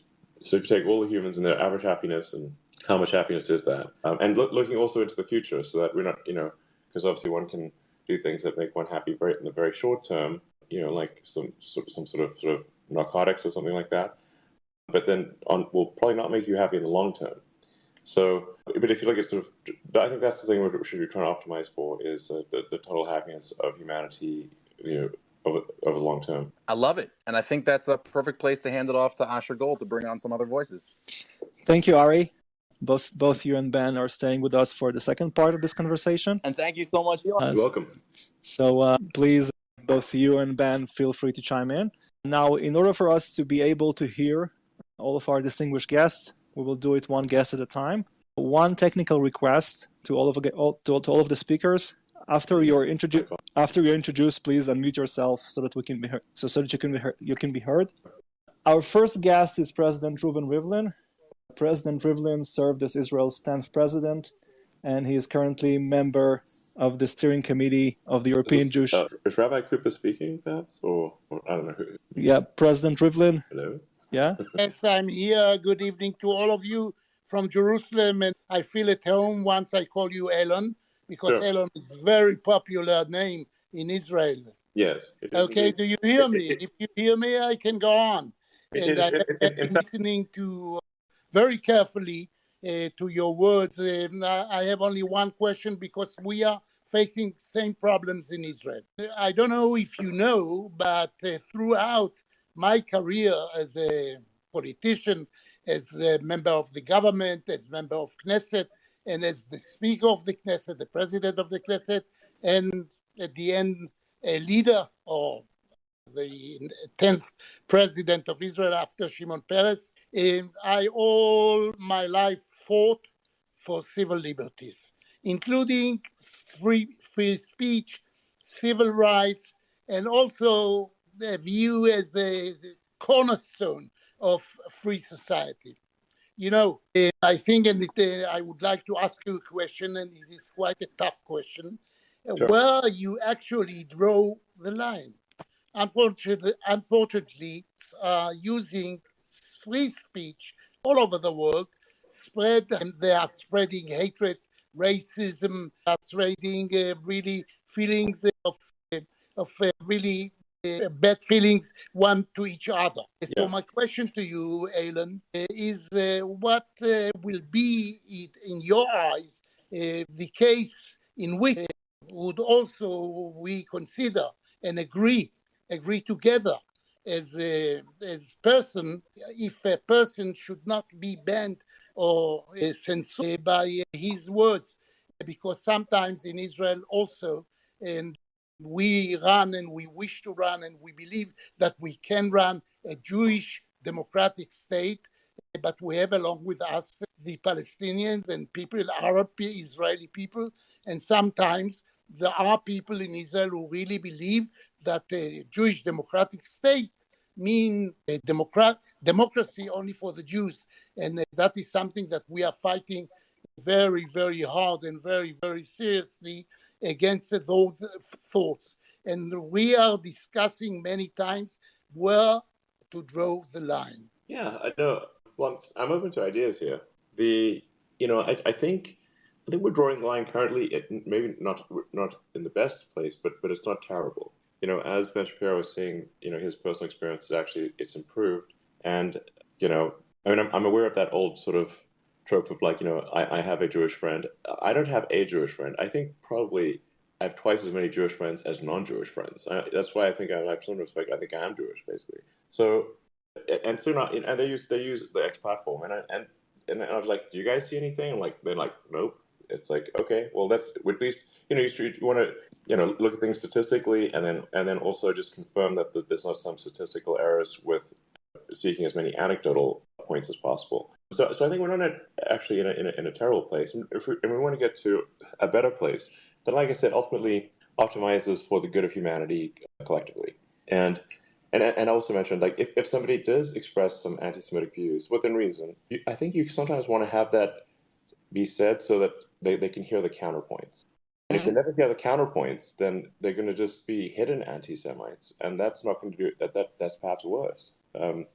Speaker 2: so if you take all the humans and their average happiness and how much happiness is that, um, and look, looking also into the future, so that we're not, you know, because obviously one can do things that make one happy very in the very short term, you know, like some some sort of sort of narcotics or something like that. But then on will probably not make you happy in the long term. So, but if you look at sort of, I think that's the thing we should be trying to optimize for is the, the total happiness of humanity, you know, over, over the long term.
Speaker 3: I love it. And I think that's a perfect place to hand it off to Asher Gold to bring on some other voices.
Speaker 4: Thank you, Ari. Both both you and Ben are staying with us for the second part of this conversation.
Speaker 3: And thank you so much,
Speaker 2: Elon. You're welcome.
Speaker 4: So uh, please, both you and Ben, feel free to chime in. Now, in order for us to be able to hear all of our distinguished guests, we will do it one guest at a time. One technical request to all of to, to all of the speakers after you're introduced after you're introduced please unmute yourself so that we can be heard so, so that you can be heard you can be heard. Our first guest is president Reuven Rivlin. President Rivlin served as israel's 10th president and he is currently member of the steering committee of the european
Speaker 2: is,
Speaker 4: jewish
Speaker 2: uh, is rabbi cooper speaking perhaps? Or, or i don't know who
Speaker 4: yeah president Rivlin.
Speaker 2: Hello?
Speaker 4: Yeah?
Speaker 5: Yes i'm here. Good evening to all of you from jerusalem and i feel at home once i call you elon because sure. Elon is a very popular name in Israel.
Speaker 2: Yes.
Speaker 5: Okay, do you hear me? if you hear me, I can go on. And I am been listening to very carefully uh, to your words. Um, I have only one question because we are facing same problems in Israel. I don't know if you know, but uh, throughout my career as a politician, as a member of the government, as member of Knesset, and as the Speaker of the Knesset, the President of the Knesset, and at the end, a leader or the 10th President of Israel after Shimon Peres. And I all my life fought for civil liberties, including free, free speech, civil rights, and also the view as a cornerstone of free society. You know, uh, I think, and it, uh, I would like to ask you a question, and it is quite a tough question. Uh, sure. Where you actually draw the line? Unfortunately, unfortunately, uh, using free speech all over the world, spread, and they are spreading hatred, racism, are spreading uh, really feelings of of really uh, bad feelings one to each other.
Speaker 2: Yeah.
Speaker 5: So my question to you, Alan, uh, is uh, what uh, will be it in your eyes uh, the case in which uh, would also we consider and agree agree together as a as person if a person should not be banned or uh, censored by his words because sometimes in Israel also and we run and we wish to run and we believe that we can run a Jewish democratic state but we have along with us the Palestinians and people Arab Israeli people and sometimes there are people in Israel who really believe that a Jewish democratic state mean a democrat democracy only for the Jews, and that is something that we are fighting very, very hard and very, very seriously against those thoughts. And we are discussing many times where to draw the line.
Speaker 2: Yeah, I know. Well, I'm, open to ideas here. The you know, I, I think I think we're drawing the line currently. It, maybe not not in the best place, but but it's not terrible. You know, as Ben Shapiro was saying, you know, his personal experience is actually it's improved, and you know, I mean, I'm, I'm aware of that old sort of trope of like, you know, I, I have a Jewish friend. I don't have a Jewish friend. I think probably I have twice as many Jewish friends as non-Jewish friends. I, that's why I think I have some respect. I think I am Jewish, basically. So, and so not, and they use they use the X platform, and I, and and I was like, do you guys see anything? I'm like, they're like, nope. It's like, okay, well, that's at least you know you, you want to you know look at things statistically, and then and then also just confirm that, that there's not some statistical errors with seeking as many anecdotal points as possible. So, so I think we're not actually in a, in a, in a terrible place. And if we, and we want to get to a better place, that, like I said, ultimately optimizes for the good of humanity collectively. And and and I also mentioned like if, if somebody does express some anti-Semitic views within reason, you, I think you sometimes want to have that be said so that they, they can hear the counterpoints. And if they never hear the counterpoints, then they're going to just be hidden anti-Semites, and that's not going to do that. That that's perhaps worse. Um,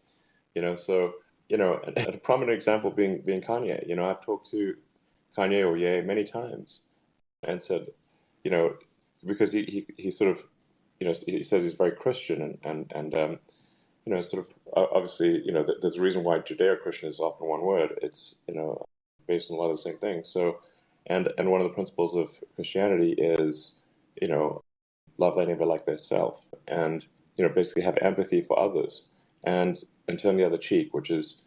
Speaker 2: you know, so you know, a, a prominent example being being Kanye. You know, I've talked to Kanye or Ye many times, and said, you know, because he, he, he sort of, you know, he says he's very Christian and and and um, you know, sort of obviously, you know, there's a reason why Judeo-Christian is often one word. It's you know, based on a lot of the same things. So, and and one of the principles of Christianity is, you know, love thy neighbor like thyself, and you know, basically have empathy for others, and and turn the other cheek, which is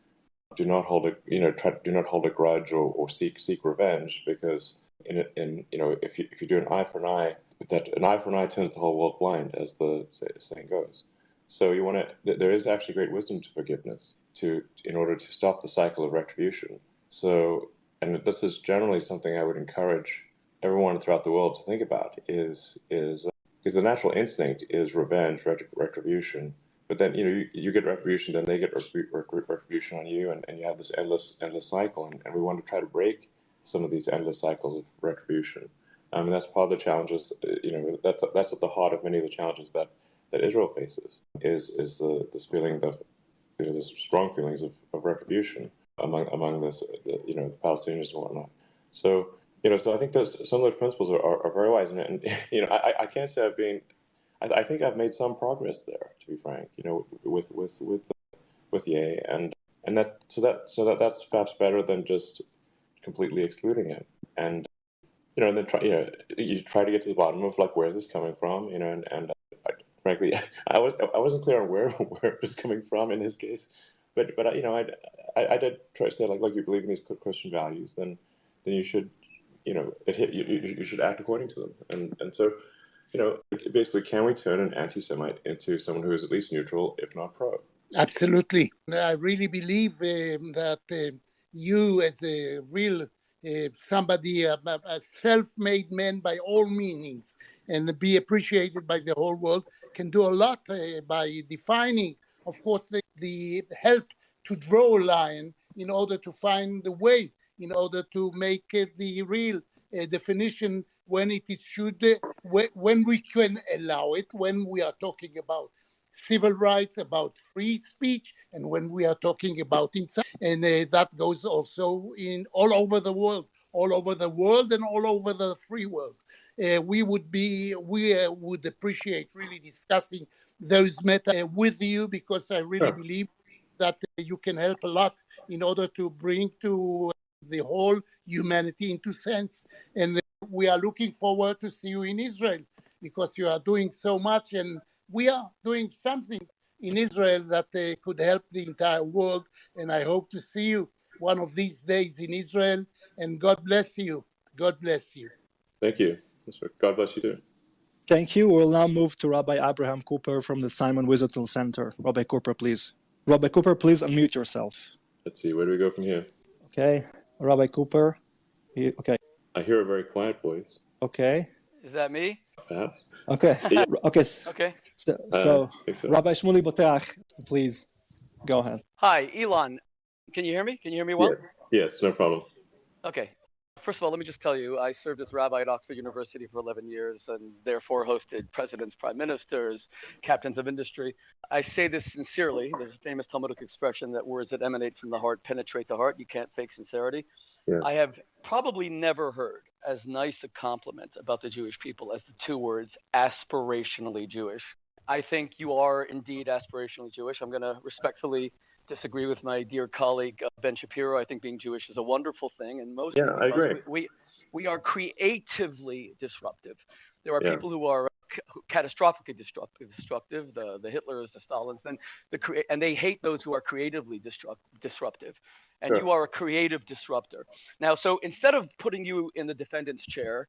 Speaker 2: do not hold a you know try do not hold a grudge or, or seek seek revenge because in in you know if you if you do an eye for an eye that an eye for an eye turns the whole world blind as the saying goes. So you want to there is actually great wisdom to forgiveness to in order to stop the cycle of retribution. So and this is generally something I would encourage everyone throughout the world to think about is is uh, because the natural instinct is revenge retribution but then you know you, you get retribution then they get retribution on you and, and you have this endless endless cycle and, and we want to try to break some of these endless cycles of retribution. Um, and that's part of the challenges you know that's that's at the heart of many of the challenges that that Israel faces is is the, this feeling of you know this strong feelings of, of retribution among among this the, you know the Palestinians and whatnot. So you know so I think those some of those principles are, are, are very wise and, and you know I, I can't say I've been I, I, think I've made some progress there, to be frank. You know, with with with with Ye, and and that so that so that that's perhaps better than just completely excluding it. And you know, and then try you know you try to get to the bottom of like where's this coming from, you know, and and I, frankly, I was I wasn't clear on where where it was coming from in his case, but but you know I, I, I did try to say like like you believe in these Christian values, then then you should you know it hit you, you should act according to them, and and so you know, basically, can we turn an anti Semite into someone who is at least neutral, if not pro?
Speaker 5: Absolutely. I really believe um, that uh, you, as a real uh, somebody, uh, a self made man by all meanings, and be appreciated by the whole world, can do a lot uh, by defining, of course, the, the help to draw a line in order to find the way, in order to make the real uh, definition when it is should uh, when we can allow it when we are talking about civil rights about free speech and when we are talking about inside and uh, that goes also in all over the world all over the world and all over the free world uh, we would be we uh, would appreciate really discussing those matters with you because I really sure. believe that you can help a lot in order to bring to the whole humanity into sense. And we are looking forward to see you in Israel because you are doing so much and we are doing something in Israel that uh, could help the entire world. And I hope to see you one of these days in Israel. And God bless you. God bless you.
Speaker 2: Thank you. God bless you too.
Speaker 4: Thank you. We'll now move to Rabbi Abraham Cooper from the Simon Wiesenthal Center. Rabbi Cooper, please. Rabbi Cooper, please unmute yourself.
Speaker 2: Let's see. Where do we go from here?
Speaker 4: Okay. Rabbi Cooper. Okay.
Speaker 2: I hear a very quiet voice.
Speaker 4: Okay.
Speaker 6: Is that me?
Speaker 2: Perhaps.
Speaker 4: Okay. Okay.
Speaker 6: Okay.
Speaker 4: So, so, uh, so. Rabbi Shmuley Boteach, please go ahead.
Speaker 6: Hi, Elon. Can you hear me? Can you hear me well?
Speaker 2: Yeah. Yes, no problem.
Speaker 6: Okay. First of all, let me just tell you, I served as rabbi at Oxford University for 11 years and therefore hosted presidents, prime ministers, captains of industry. I say this sincerely. There's a famous Talmudic expression that words that emanate from the heart penetrate the heart. You can't fake sincerity. Yeah. I have probably never heard as nice a compliment about the Jewish people as the two words aspirationally Jewish. I think you are indeed aspirationally Jewish. I'm going to respectfully disagree with my dear colleague uh, Ben Shapiro. I think being Jewish is a wonderful thing, and most
Speaker 2: yeah, I agree.
Speaker 6: We, we, we are creatively disruptive. There are yeah. people who are catastrophically destructive, the the Hitlers, the Stalins, then the and they hate those who are creatively disrupt, disruptive, and sure. you are a creative disruptor. Now, so instead of putting you in the defendant's chair,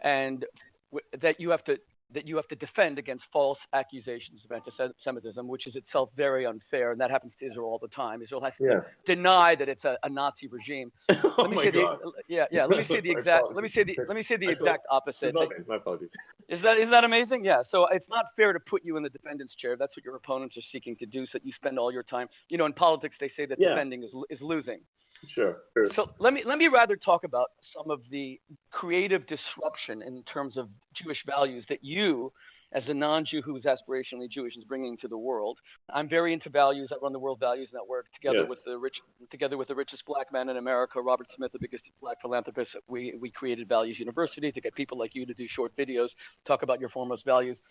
Speaker 6: and w- that you have to that you have to defend against false accusations of anti-Semitism, which is itself very unfair, and that happens to Israel all the time. Israel has to yeah. deny that it's a, a Nazi regime.
Speaker 2: oh let me say God.
Speaker 6: the yeah yeah. Let me say the exact. let me say the let me say the exact opposite.
Speaker 2: My apologies.
Speaker 6: Is that is that amazing? Yeah. So it's not fair to put you in the defendant's chair. That's what your opponents are seeking to do. So that you spend all your time. You know, in politics, they say that yeah. defending is is losing.
Speaker 2: Sure, sure.
Speaker 6: So let me let me rather talk about some of the creative disruption in terms of Jewish values that you, as a non-Jew who is aspirationally Jewish, is bringing to the world. I'm very into values. I run the World Values Network together yes. with the rich, together with the richest black man in America, Robert Smith, the biggest black philanthropist. We we created Values University to get people like you to do short videos, talk about your foremost values.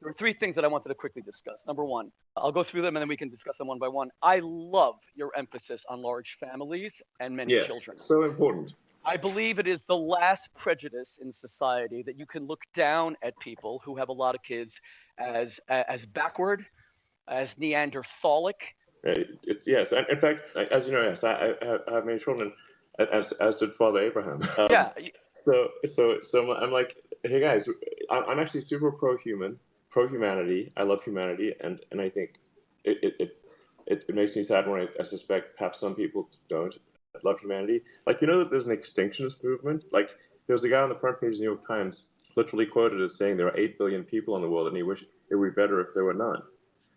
Speaker 6: There are three things that I wanted to quickly discuss. Number one, I'll go through them and then we can discuss them one by one. I love your emphasis on large families and many
Speaker 2: yes,
Speaker 6: children.
Speaker 2: So important.
Speaker 6: I believe it is the last prejudice in society that you can look down at people who have a lot of kids as as backward, as Neanderthalic.
Speaker 2: It's yes. In fact, as you know, yes, I, I have many children, as as did Father Abraham.
Speaker 6: Um, yeah.
Speaker 2: So so so I'm like, hey guys, I'm actually super pro-human pro humanity. I love humanity, and and I think it it, it, it makes me sad when I, I suspect perhaps some people don't love humanity. Like you know that there's an extinctionist movement. Like there was a guy on the front page of the New York Times literally quoted as saying there are eight billion people in the world, and he wished it would be better if there were none.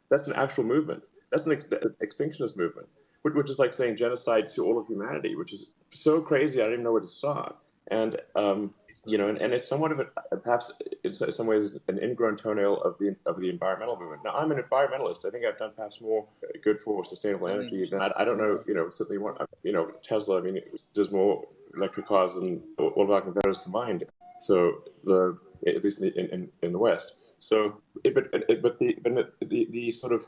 Speaker 2: That's an actual movement. That's an ex- extinctionist movement, which, which is like saying genocide to all of humanity, which is so crazy. I didn't even know where to start. And um, you know, and, and it's somewhat of a perhaps in some ways an ingrown toenail of the of the environmental movement. Now, I'm an environmentalist. I think I've done perhaps more good for sustainable mm-hmm. energy than I, I don't know. You know, certainly one. You know, Tesla. I mean, does more electric cars than all of our competitors combined. So the at least in in, in the West. So, it, but it, but the but the the sort of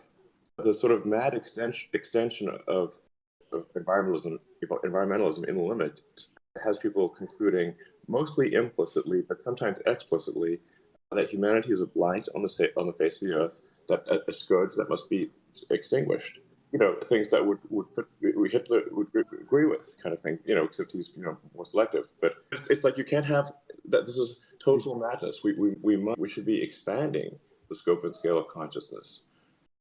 Speaker 2: the sort of mad extension extension of of environmentalism environmentalism in the limit has people concluding mostly implicitly, but sometimes explicitly, that humanity is a blight on the on the face of the earth, that a, a scourge that must be extinguished. You know, things that would would fit, Hitler would agree with, kind of thing. You know, except he's you know more selective. But it's, it's like you can't have that. This is total madness. We we we must, we should be expanding the scope and scale of consciousness.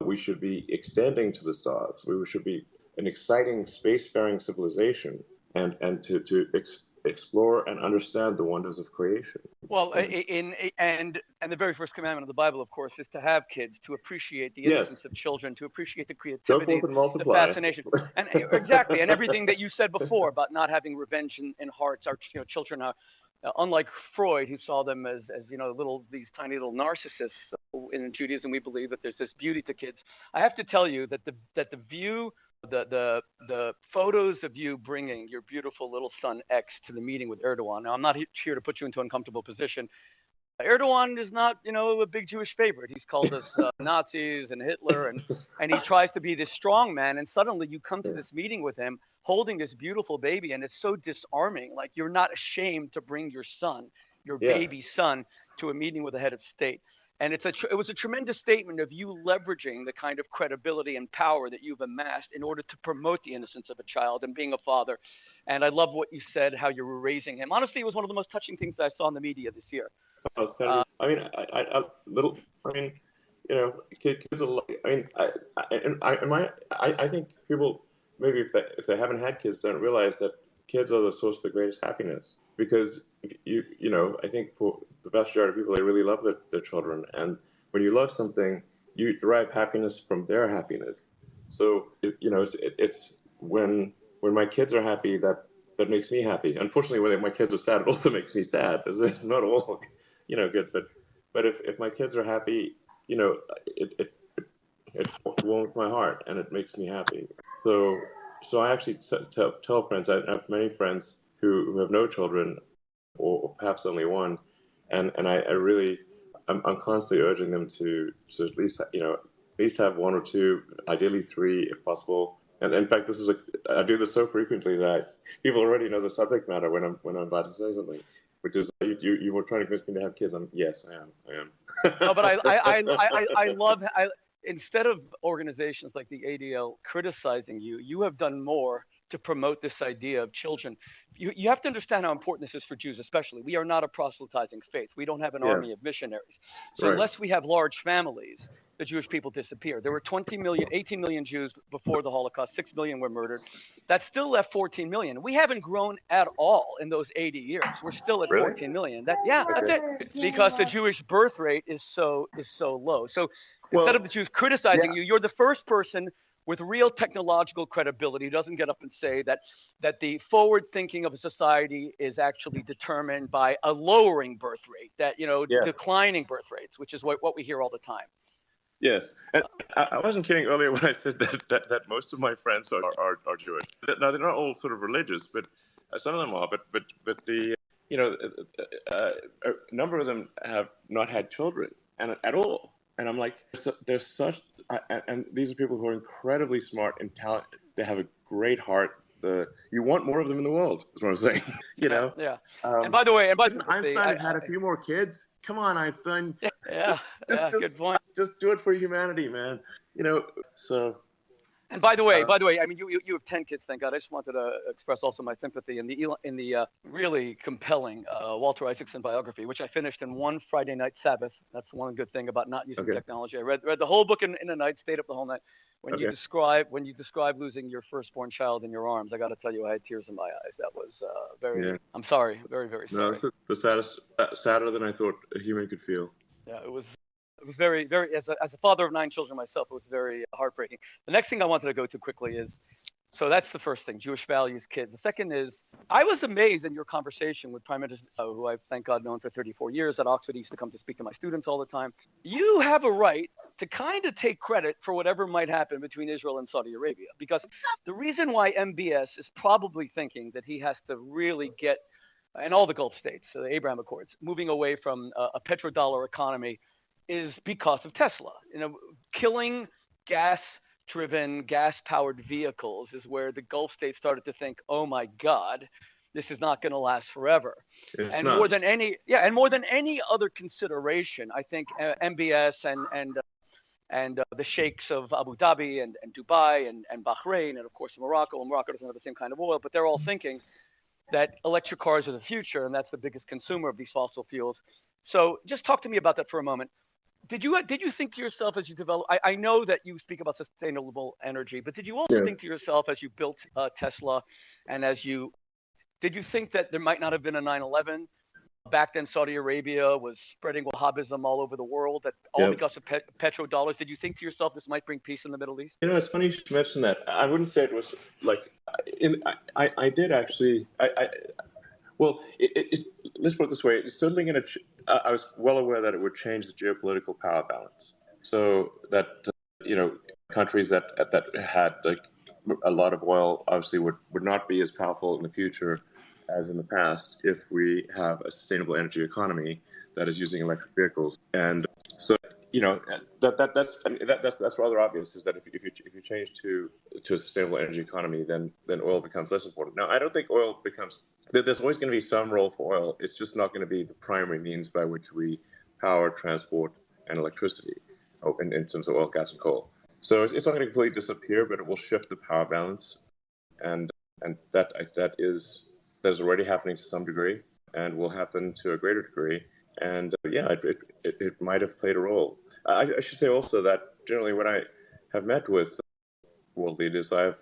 Speaker 2: We should be extending to the stars. We should be an exciting spacefaring civilization, and and to to ex- explore and understand the wonders of creation.
Speaker 6: Well, in, in, and and the very first commandment of the Bible, of course, is to have kids, to appreciate the innocence yes. of children, to appreciate the creativity, the fascination, and exactly, and everything that you said before about not having revenge in, in hearts. Our you know, children are. Uh, unlike Freud, who saw them as, as you know, little these tiny little narcissists, in Judaism we believe that there's this beauty to kids. I have to tell you that the that the view the the the photos of you bringing your beautiful little son X to the meeting with Erdogan. Now, I'm not here to put you into an uncomfortable position. Erdogan is not, you know, a big Jewish favorite. He's called us uh, Nazis and Hitler, and and he tries to be this strong man. And suddenly, you come to this meeting with him holding this beautiful baby, and it's so disarming. Like you're not ashamed to bring your son, your
Speaker 2: Yeah.
Speaker 6: baby son, to a meeting with a head of state. And it's a tr- it was a tremendous statement of you leveraging the kind of credibility and power that you've amassed in order to promote the innocence of a child and being a father. And I love what you said, how you were raising him. Honestly, it was one of the most touching things I saw in the media this year.
Speaker 2: I was kind of, uh, I mean, I, I, I, little, I mean, you know, kids are. like- I mean, I, I, I, am I, I, think people maybe if they if they haven't had kids, don't realize that kids are the source of the greatest happiness. Because if you, you know, I think for the vast majority of people, they really love their, their children, and when you love something, you derive happiness from their happiness. So, it, you know, it's, it, it's when when my kids are happy that that makes me happy. Unfortunately, when my kids are sad, it also makes me sad. It's, it's not all, you know, good. But but if, if my kids are happy, you know, it it, it, warms my heart and it makes me happy. So so I actually t- tell, tell friends. I have many friends who, who have no children, or perhaps only one, and and I, I really I'm, I'm constantly urging them to to at least you know at least have one or two, ideally three if possible. And in fact, this is a I do this so frequently that people already know the subject matter when I'm when I'm about to say something, which is you you, you were trying to convince me to have kids. I'm yes, I am, I am.
Speaker 6: no, but I, I, I, I, I love, I, instead of organizations like the ADL criticizing you, you have done more to promote this idea of children. You, you have to understand how important this is for Jews, especially. We are not a proselytizing faith. We don't have an
Speaker 2: Yeah.
Speaker 6: army of missionaries. So
Speaker 2: Right.
Speaker 6: unless we have large families, the Jewish people disappear. There were 20 million, 18 million Jews before the Holocaust. 6 million were murdered. That still left 14 million. We haven't grown at all in those 80 years. We're still at
Speaker 2: Really?
Speaker 6: 14 million. That, yeah, that's it because the Jewish birth rate is so is so low. So
Speaker 2: Well,
Speaker 6: instead of the Jews criticizing you, you're the first person with real technological credibility who doesn't get up and say that that the forward thinking of a society is actually determined by a lowering birth rate, that you know
Speaker 2: Yeah.
Speaker 6: declining birth rates, which is what, what we hear all the time.
Speaker 2: Yes, and I, wasn't kidding earlier when I said that, that, that most of my friends are, are, are Jewish. Now they're not all sort of religious, but uh, some of them are. But but but the you know uh, uh, a number of them have not had children and at all. And I'm like, so- they're such, I- and, these are people who are incredibly smart and talented. They have a great heart. The you want more of them in the world. Is what I'm saying. you know.
Speaker 6: Yeah.
Speaker 2: Um,
Speaker 6: and by the way, and by the way,
Speaker 2: Einstein
Speaker 6: I-
Speaker 2: had a few more kids. Come on, Einstein.
Speaker 6: yeah,
Speaker 2: Just-
Speaker 6: yeah,
Speaker 2: just-
Speaker 6: good point.
Speaker 2: Just do it for humanity, man. You know. So
Speaker 6: And by the way,
Speaker 2: Uh,
Speaker 6: by the way, I mean you, you you have ten kids, thank God. I just wanted to express also my sympathy in the in the uh, really compelling uh, Walter Isaacson biography, which I finished in one Friday night Sabbath. That's one good thing about not using
Speaker 2: Okay.
Speaker 6: technology. I read read the whole book in, in a night, stayed up the whole night. When you describe when you describe losing your firstborn child in your arms, I got to tell you, I had tears in my eyes. That was uh, very.
Speaker 2: Yeah.
Speaker 6: I'm sorry, very very sad.
Speaker 2: no,
Speaker 6: sorry.
Speaker 2: this is the saddest, uh, sadder than I thought a human could feel.
Speaker 6: Yeah, it was it was very very as a, as a father of nine children myself, it was very heartbreaking. The next thing I wanted to go to quickly is so that's the first thing, Jewish values, kids. The second is I was amazed in your conversation with Prime Minister, uh, who I've thank God known for 34 years at Oxford. He used to come to speak to my students all the time. You have a right to kind of take credit for whatever might happen between Israel and Saudi Arabia, because the reason why MBS is probably thinking that he has to really get and all the Gulf states, the Abraham Accords, moving away from uh, a petrodollar economy is because of Tesla. You know, killing gas-driven, gas-powered vehicles is where the Gulf states started to think, "Oh my God, this is not going to last forever."
Speaker 2: It's
Speaker 6: and
Speaker 2: not.
Speaker 6: more than any, yeah, and more than any other consideration, I think uh, MBS and and uh, and uh, the sheikhs of Abu Dhabi and, and Dubai and, and Bahrain and of course Morocco. And Morocco doesn't have the same kind of oil, but they're all thinking that electric cars are the future, and that's the biggest consumer of these fossil fuels. So, just talk to me about that for a moment. Did you did you think to yourself as you develop? I, I know that you speak about sustainable energy, but did you also
Speaker 2: Yeah.
Speaker 6: think to yourself as you built uh, Tesla, and as you did you think that there might not have been a 9/11? Back then, Saudi Arabia was spreading Wahhabism all over the world, that all
Speaker 2: Yeah.
Speaker 6: because of pet, petrodollars. Did you think to yourself this might bring peace in the Middle East?
Speaker 2: You know, it's funny you should mention that. I wouldn't say it was like, in, I, I, I did actually. I, I well, it, it, it, let's put it this way: it's certainly going to. Ch- I was well aware that it would change the geopolitical power balance, so that uh, you know countries that that had like a lot of oil obviously would would not be as powerful in the future as in the past if we have a sustainable energy economy that is using electric vehicles. And so, you know, that, that that's that, that's that's rather obvious. Is that if, if you if you change to to a sustainable energy economy, then then oil becomes less important. Now, I don't think oil becomes. There's always going to be some role for oil. It's just not going to be the primary means by which we power, transport, and electricity, oh, in, in terms of oil, gas, and coal. So it's, it's not going to completely disappear, but it will shift the power balance, and and that that is that is already happening to some degree, and will happen to a greater degree. And uh, yeah, it, it, it, might have played a role. I, I, should say also that generally when I have met with world leaders, I've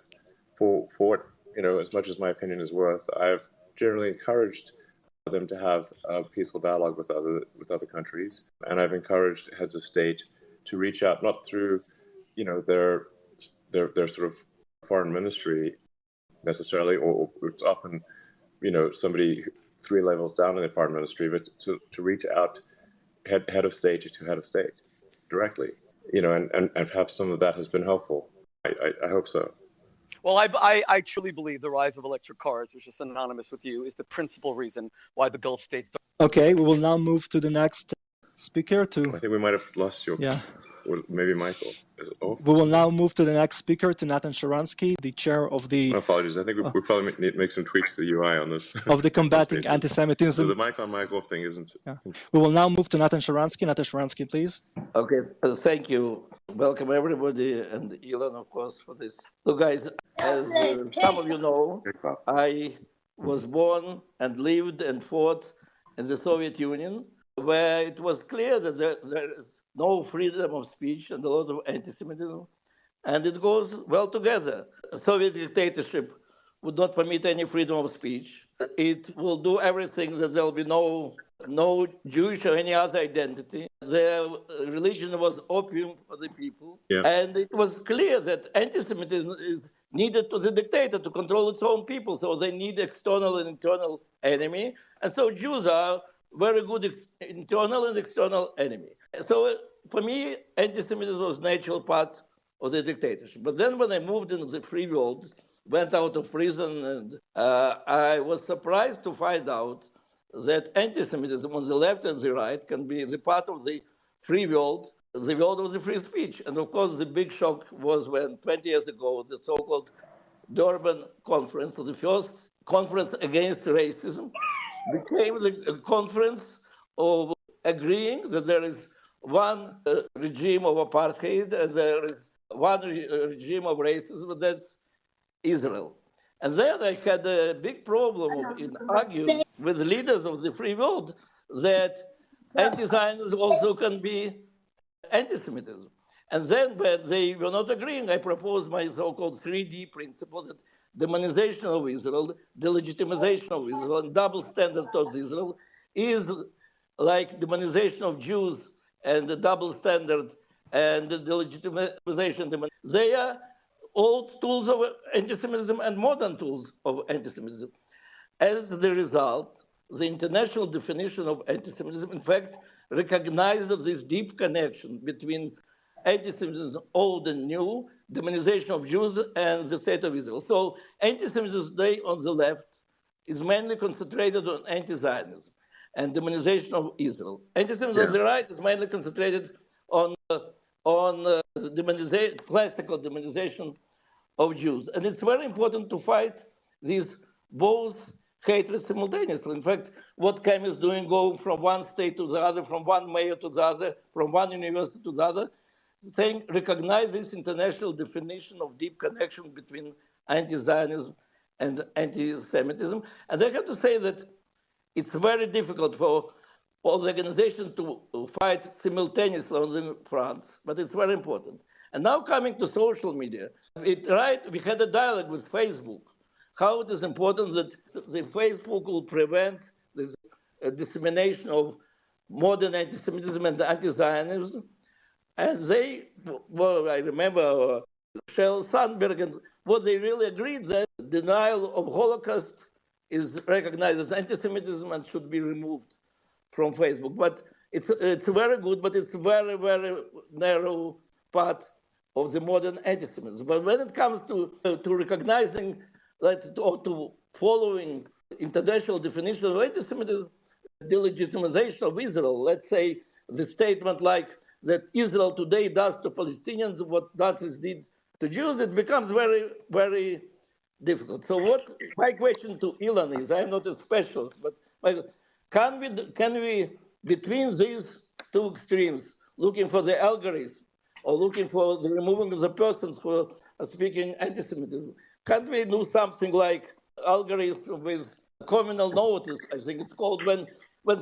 Speaker 2: for for you know as much as my opinion is worth, I've generally encouraged them to have a peaceful dialogue with other with other countries, and I've encouraged heads of state to reach out not through you know their their their sort of foreign ministry necessarily, or it's often you know somebody three levels down in the foreign ministry, but to, to reach out head, head of state to head of state directly, you know, and, and, and have some of that has been helpful. I, I, I hope so.
Speaker 6: Well, I, I, I, truly believe the rise of electric cars, which is synonymous with you, is the principal reason why the Gulf states.
Speaker 4: Okay, we will now move to the next speaker. To
Speaker 2: I think we might have lost you.
Speaker 4: Yeah
Speaker 2: maybe Michael.
Speaker 4: We will now move to the next speaker, to Nathan Sharansky, the chair of the.
Speaker 2: My apologies. I think we, we probably need to make some tweaks to the UI on this.
Speaker 4: Of the combating anti-Semitism.
Speaker 2: So the mic on mic off thing isn't.
Speaker 4: Yeah. We will now move to Nathan Sharansky. Nathan Sharansky, please.
Speaker 7: Okay, uh, thank you. Welcome everybody, and Elon, of course, for this. So, guys, as uh, some of you know, I was born and lived and fought in the Soviet Union, where it was clear that there, there is no freedom of speech and a lot of anti-Semitism. And it goes well together. Soviet dictatorship would not permit any freedom of speech. It will do everything that there will be no no Jewish or any other identity. Their religion was opium for the people. Yeah. And it was clear that anti-Semitism is needed to the dictator to control its own people. So they need external and internal enemy. And so Jews are very good internal and external enemy. So for me, anti-Semitism was natural part of the dictatorship. But then when I moved into the free world, went out of prison, and uh, I was surprised to find out that anti-Semitism on the left and the right can be the part of the free world, the world of the free speech. And of course, the big shock was when 20 years ago, the so-called Durban Conference, the first conference against racism, became the conference of agreeing that there is one uh, regime of apartheid and there is one re- uh, regime of racism, that's Israel. And then I had a big problem in arguing with leaders of the free world that anti-Zionism also can be anti-Semitism. And then when they were not agreeing, I proposed my so-called 3D principle that demonization of Israel, the delegitimization of Israel, and double standard towards Israel is like demonization of Jews and the double standard and the legitimization. They are old tools of anti-Semitism and modern tools of anti-Semitism. As the result, the international definition of anti-Semitism, in fact, recognizes this deep connection between anti-Semitism, old and new, demonization of Jews, and the state of Israel. So anti-Semitism today on the left is mainly concentrated on anti-Zionism and demonization of Israel. Anti-Semitism yeah. on the right is mainly concentrated on uh, on uh, demonization, classical demonization of Jews, and it's very important to fight these both hatred simultaneously. In fact, what Cam is doing, going from one state to the other, from one mayor to the other, from one university to the other, saying recognize this international definition of deep connection between anti-Zionism and anti-Semitism. And I have to say that it's very difficult for all the organizations to fight simultaneously on fronts, but it's very important. And now coming to social media, it, right, we had a dialogue with Facebook, how it is important that the Facebook will prevent the uh, dissemination of modern anti-Semitism and anti-Zionism. And they, well, I remember uh, Sheryl Sandberg, and what they really agreed that denial of Holocaust is recognized as anti-Semitism and should be removed from Facebook. But it's it's very good, but it's very very narrow part of the modern anti-Semitism. But when it comes to to recognizing that or to following international definition of anti-Semitism, delegitimization of Israel. Let's say the statement like that Israel today does to Palestinians what Nazis did to Jews, it becomes very, very difficult. So what my question to Ilan is, I'm not a specialist, but my, can we can we between these two extremes, looking for the algorithm or looking for the removing of the persons who are speaking anti-Semitism, can't we do something like algorithm with communal notice? I think it's called when when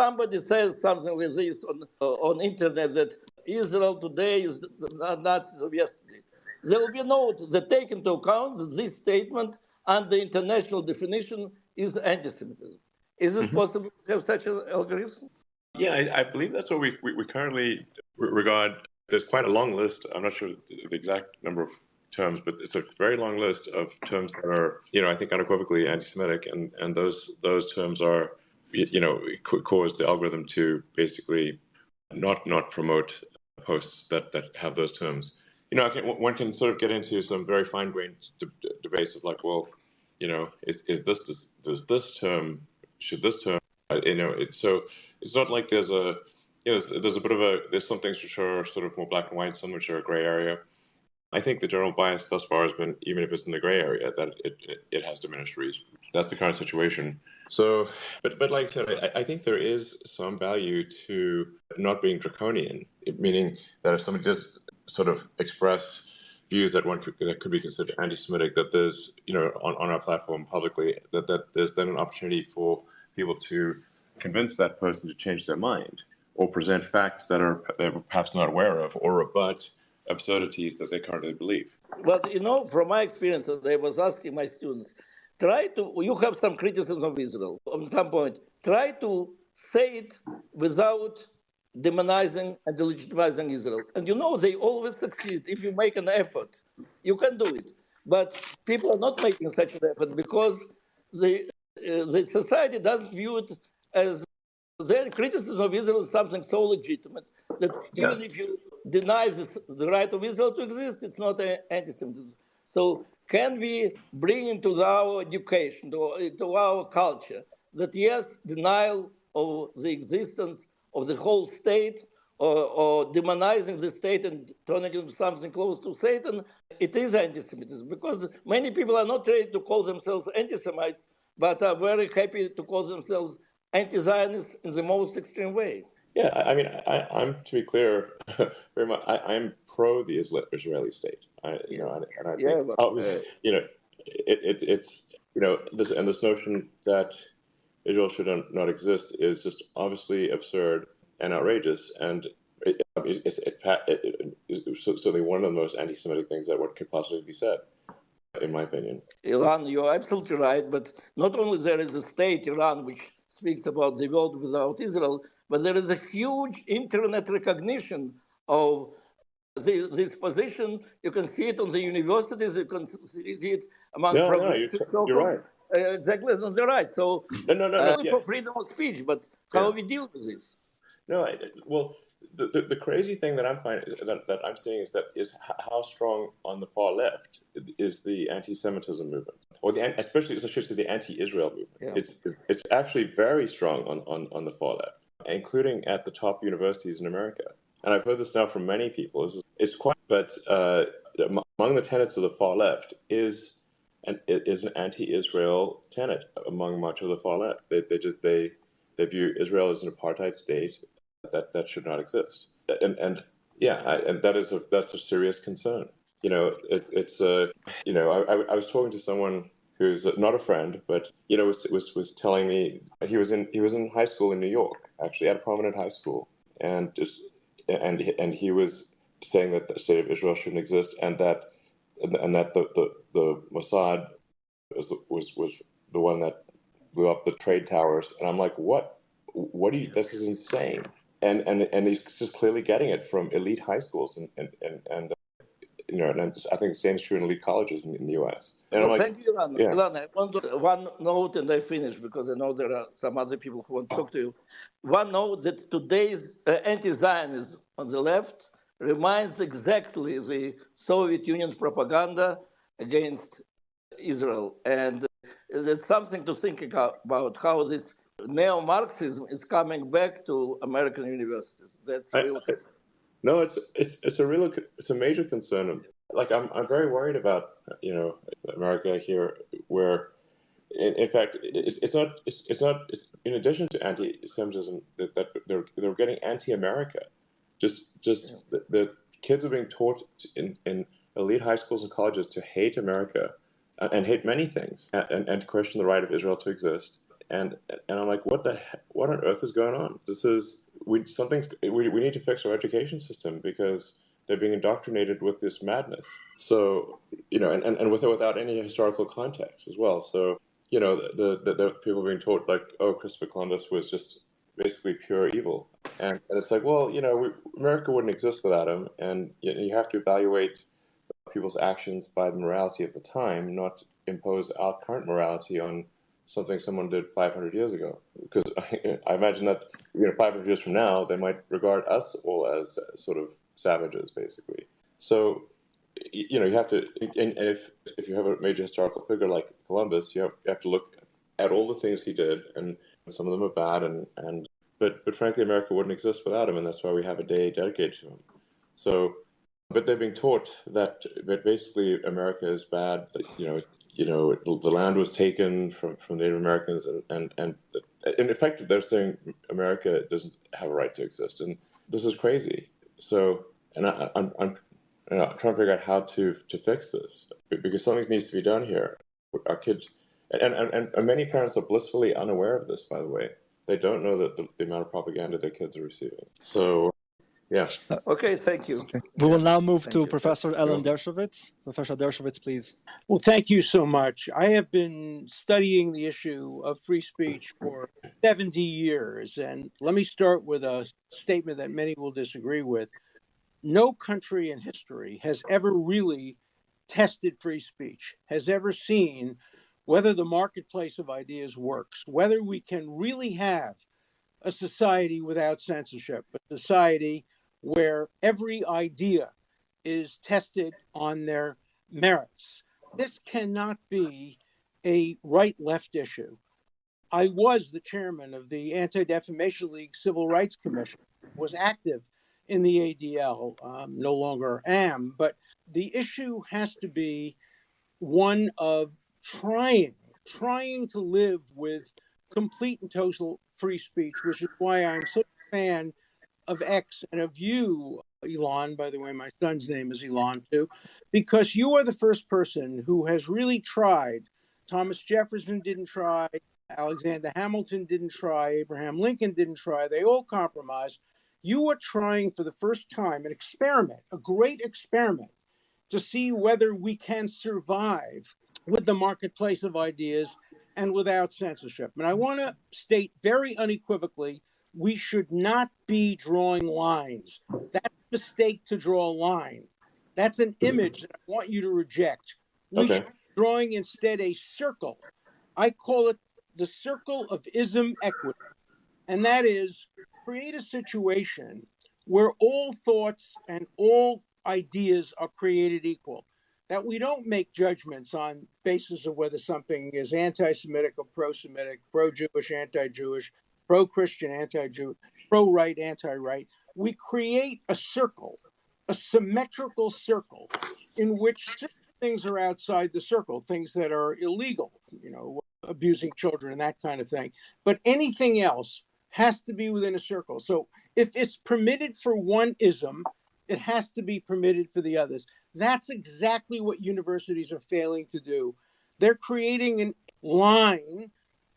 Speaker 7: somebody says something like this on uh, on internet that Israel today is the Nazis of yesterday, there will be a note that take into account that this statement under international definition is anti-Semitism. Is it mm-hmm. possible to have such an algorithm?
Speaker 2: Yeah, I, I believe that's what we, we, we currently regard. There's quite a long list. I'm not sure the exact number of terms, but it's a very long list of terms that are, you know, I think unequivocally anti-Semitic, and and those those terms are, you know, cause the algorithm to basically not not promote posts that that have those terms. You know, can, one can sort of get into some very fine-grained de- debates of like, well, you know, is is this does, does this term should this term, uh, you know, it's so it's not like there's a you know, there's, there's a bit of a there's some things which are sort of more black and white, some which are a gray area. I think the general bias thus far has been, even if it's in the gray area, that it, it, it has diminished reach. That's the current situation. So, but but like I said, I, I, think there is some value to not being draconian, meaning that if somebody does sort of express views that one could, that could be considered anti-Semitic, that there's you know on, on our platform publicly that that there's then an opportunity for people to convince that person to change their mind or present facts that are they're perhaps not aware of or rebut absurdities that they currently believe.
Speaker 7: But you know, from my experience, I was asking my students, try to, you have some criticism of Israel on some point, try to say it without demonizing and delegitimizing Israel. And you know, they always succeed if you make an effort. You can do it. But people are not making such an effort because the, uh, the society doesn't view it as their criticism of Israel is something so legitimate that yeah. even if you deny this, the right of Israel to exist, it's not anti-Semitism. So can we bring into our education, to, uh, into our culture, that yes, denial of the existence of the whole state or, or, demonizing the state and turning it into something close to Satan, it is anti-Semitism because many people are not ready to call themselves anti-Semites, but are very happy to call themselves anti-Zionists in the most extreme way.
Speaker 2: Yeah, I, mean, I, am to be clear, very much. I, am pro the Israeli state. I, you know, and, and I think, yeah, uh, you know, it, it, it's you know, this and this notion that Israel should not exist is just obviously absurd and outrageous, and it, it's, it, it, it's certainly one of the most anti-Semitic things that what could possibly be said, in my opinion.
Speaker 7: Iran, you're absolutely right, but not only there is a state, Iran, which speaks about the world without Israel, but there is a huge internet recognition of the, this position. You can see it on the universities, you can see it among
Speaker 2: no, no, you're, you're right.
Speaker 7: Uh, exactly on the right. So,
Speaker 2: no, no, no,
Speaker 7: uh,
Speaker 2: no yeah.
Speaker 7: for freedom of speech, but how yeah. we deal with this?
Speaker 2: No, I, well, the, the, the, crazy thing that I'm finding that, that I'm seeing is that is how strong on the far left is the anti-Semitism movement, or the especially especially the anti-Israel movement. Yeah. It's it's actually very strong on, on, on the far left, including at the top universities in America. And I've heard this now from many people. It's, it's quite, but uh, among the tenets of the far left is an is an anti-Israel tenet among much of the far left. They they just they they view Israel as an apartheid state that that should not exist. And and yeah, I, and that is a that's a serious concern. You know, it's it's a uh, you know I, I was talking to someone who's not a friend, but you know was was was telling me he was in he was in high school in New York, actually at a prominent high school, and just and and he was saying that the state of Israel shouldn't exist, and that and that the the, the Mossad was was was the one that blew up the trade towers, and I'm like, what? What do you? This is insane and and and he's just clearly getting it from elite high schools and and and, and you know, and I think the same is true in elite colleges in, in the U.S. And
Speaker 7: well, like, thank you, Ilan. Yeah. I want one note, and I finish because I know there are some other people who want to talk to you. One note that today's uh, anti-Zionism on the left reminds exactly the Soviet Union's propaganda against Israel, and there's something to think about how this neo-Marxism is coming back to American universities. That's real. I,
Speaker 2: no, it's it's it's a real it's a major concern. Like I'm I'm very worried about you know America here, where in, in fact it's, it's not it's, it's not it's, in addition to anti-Semitism that, that they're they're getting anti-America. Just just yeah. the, the, kids are being taught in in elite high schools and colleges to hate America and, and hate many things and, and, and to question the right of Israel to exist and and I'm like, what the what on earth is going on? This is we something we, we need to fix our education system because they're being indoctrinated with this madness. So you know, and, and, and with without any historical context as well. So you know, the, the, the people being taught like, oh, Christopher Columbus was just basically pure evil, and, and it's like, well, you know, we, America wouldn't exist without him, and you, you have to evaluate people's actions by the morality of the time, not impose our current morality on something someone did 500 years ago. Because I, I, imagine that you know 500 years from now, they might regard us all as sort of savages, basically. So you know you have to, and if if you have a major historical figure like Columbus, you have, you have to look at all the things he did, and some of them are bad, and and but but frankly, America wouldn't exist without him, and that's why we have a day dedicated to him. So. But they're being taught that, that basically America is bad. That, you know, you know, the, land was taken from, from Native Americans, and, and, and in effect, they're saying America doesn't have a right to exist, and this is crazy. So, and I, am I'm, I'm, trying to figure out how to to fix this because something needs to be done here. Our kids, and, and, and many parents are blissfully unaware of this. By the way, they don't know that the, the amount of propaganda their kids are receiving. So yeah.
Speaker 7: Okay, thank you.
Speaker 4: We will now move thank to you. Professor Alan Dershowitz. Professor Dershowitz, please.
Speaker 8: Well, thank you so much. I have been studying the issue of free speech for 70 years. And let me start with a statement that many will disagree with. No country in history has ever really tested free speech, has ever seen whether the marketplace of ideas works, whether we can really have a society without censorship, a society where every idea is tested on their merits. This cannot be a right left issue. I was the chairman of the Anti Defamation League Civil Rights Commission, was active in the ADL, um, no longer am, but the issue has to be one of trying, trying to live with complete and total free speech, which is why I'm such a fan of X and of you, Elon. By the way, my son's name is Elon too, because you are the first person who has really tried. Thomas Jefferson didn't try. Alexander Hamilton didn't try. Abraham Lincoln didn't try. They all compromised. You are trying for the first time an experiment, a great experiment, to see whether we can survive with the marketplace of ideas and without censorship. And I want to state very unequivocally we should not be drawing lines. That's a mistake to draw a line. That's an image that I want you to reject. We okay. should be drawing instead a circle. I call it the circle of ism equity. And that is create a situation where all thoughts and all ideas are created equal. That we don't make judgments on basis of whether something is anti-Semitic or pro-Semitic, pro-Jewish, anti-Jewish, pro Christian, anti Jew, pro right, anti right. We create a circle, a symmetrical circle in which things are outside the circle, things that are illegal, you know, abusing children and that kind of thing. But anything else has to be within a circle. So if it's permitted for one ism, it has to be permitted for the others. That's exactly what universities are failing to do. They're creating a line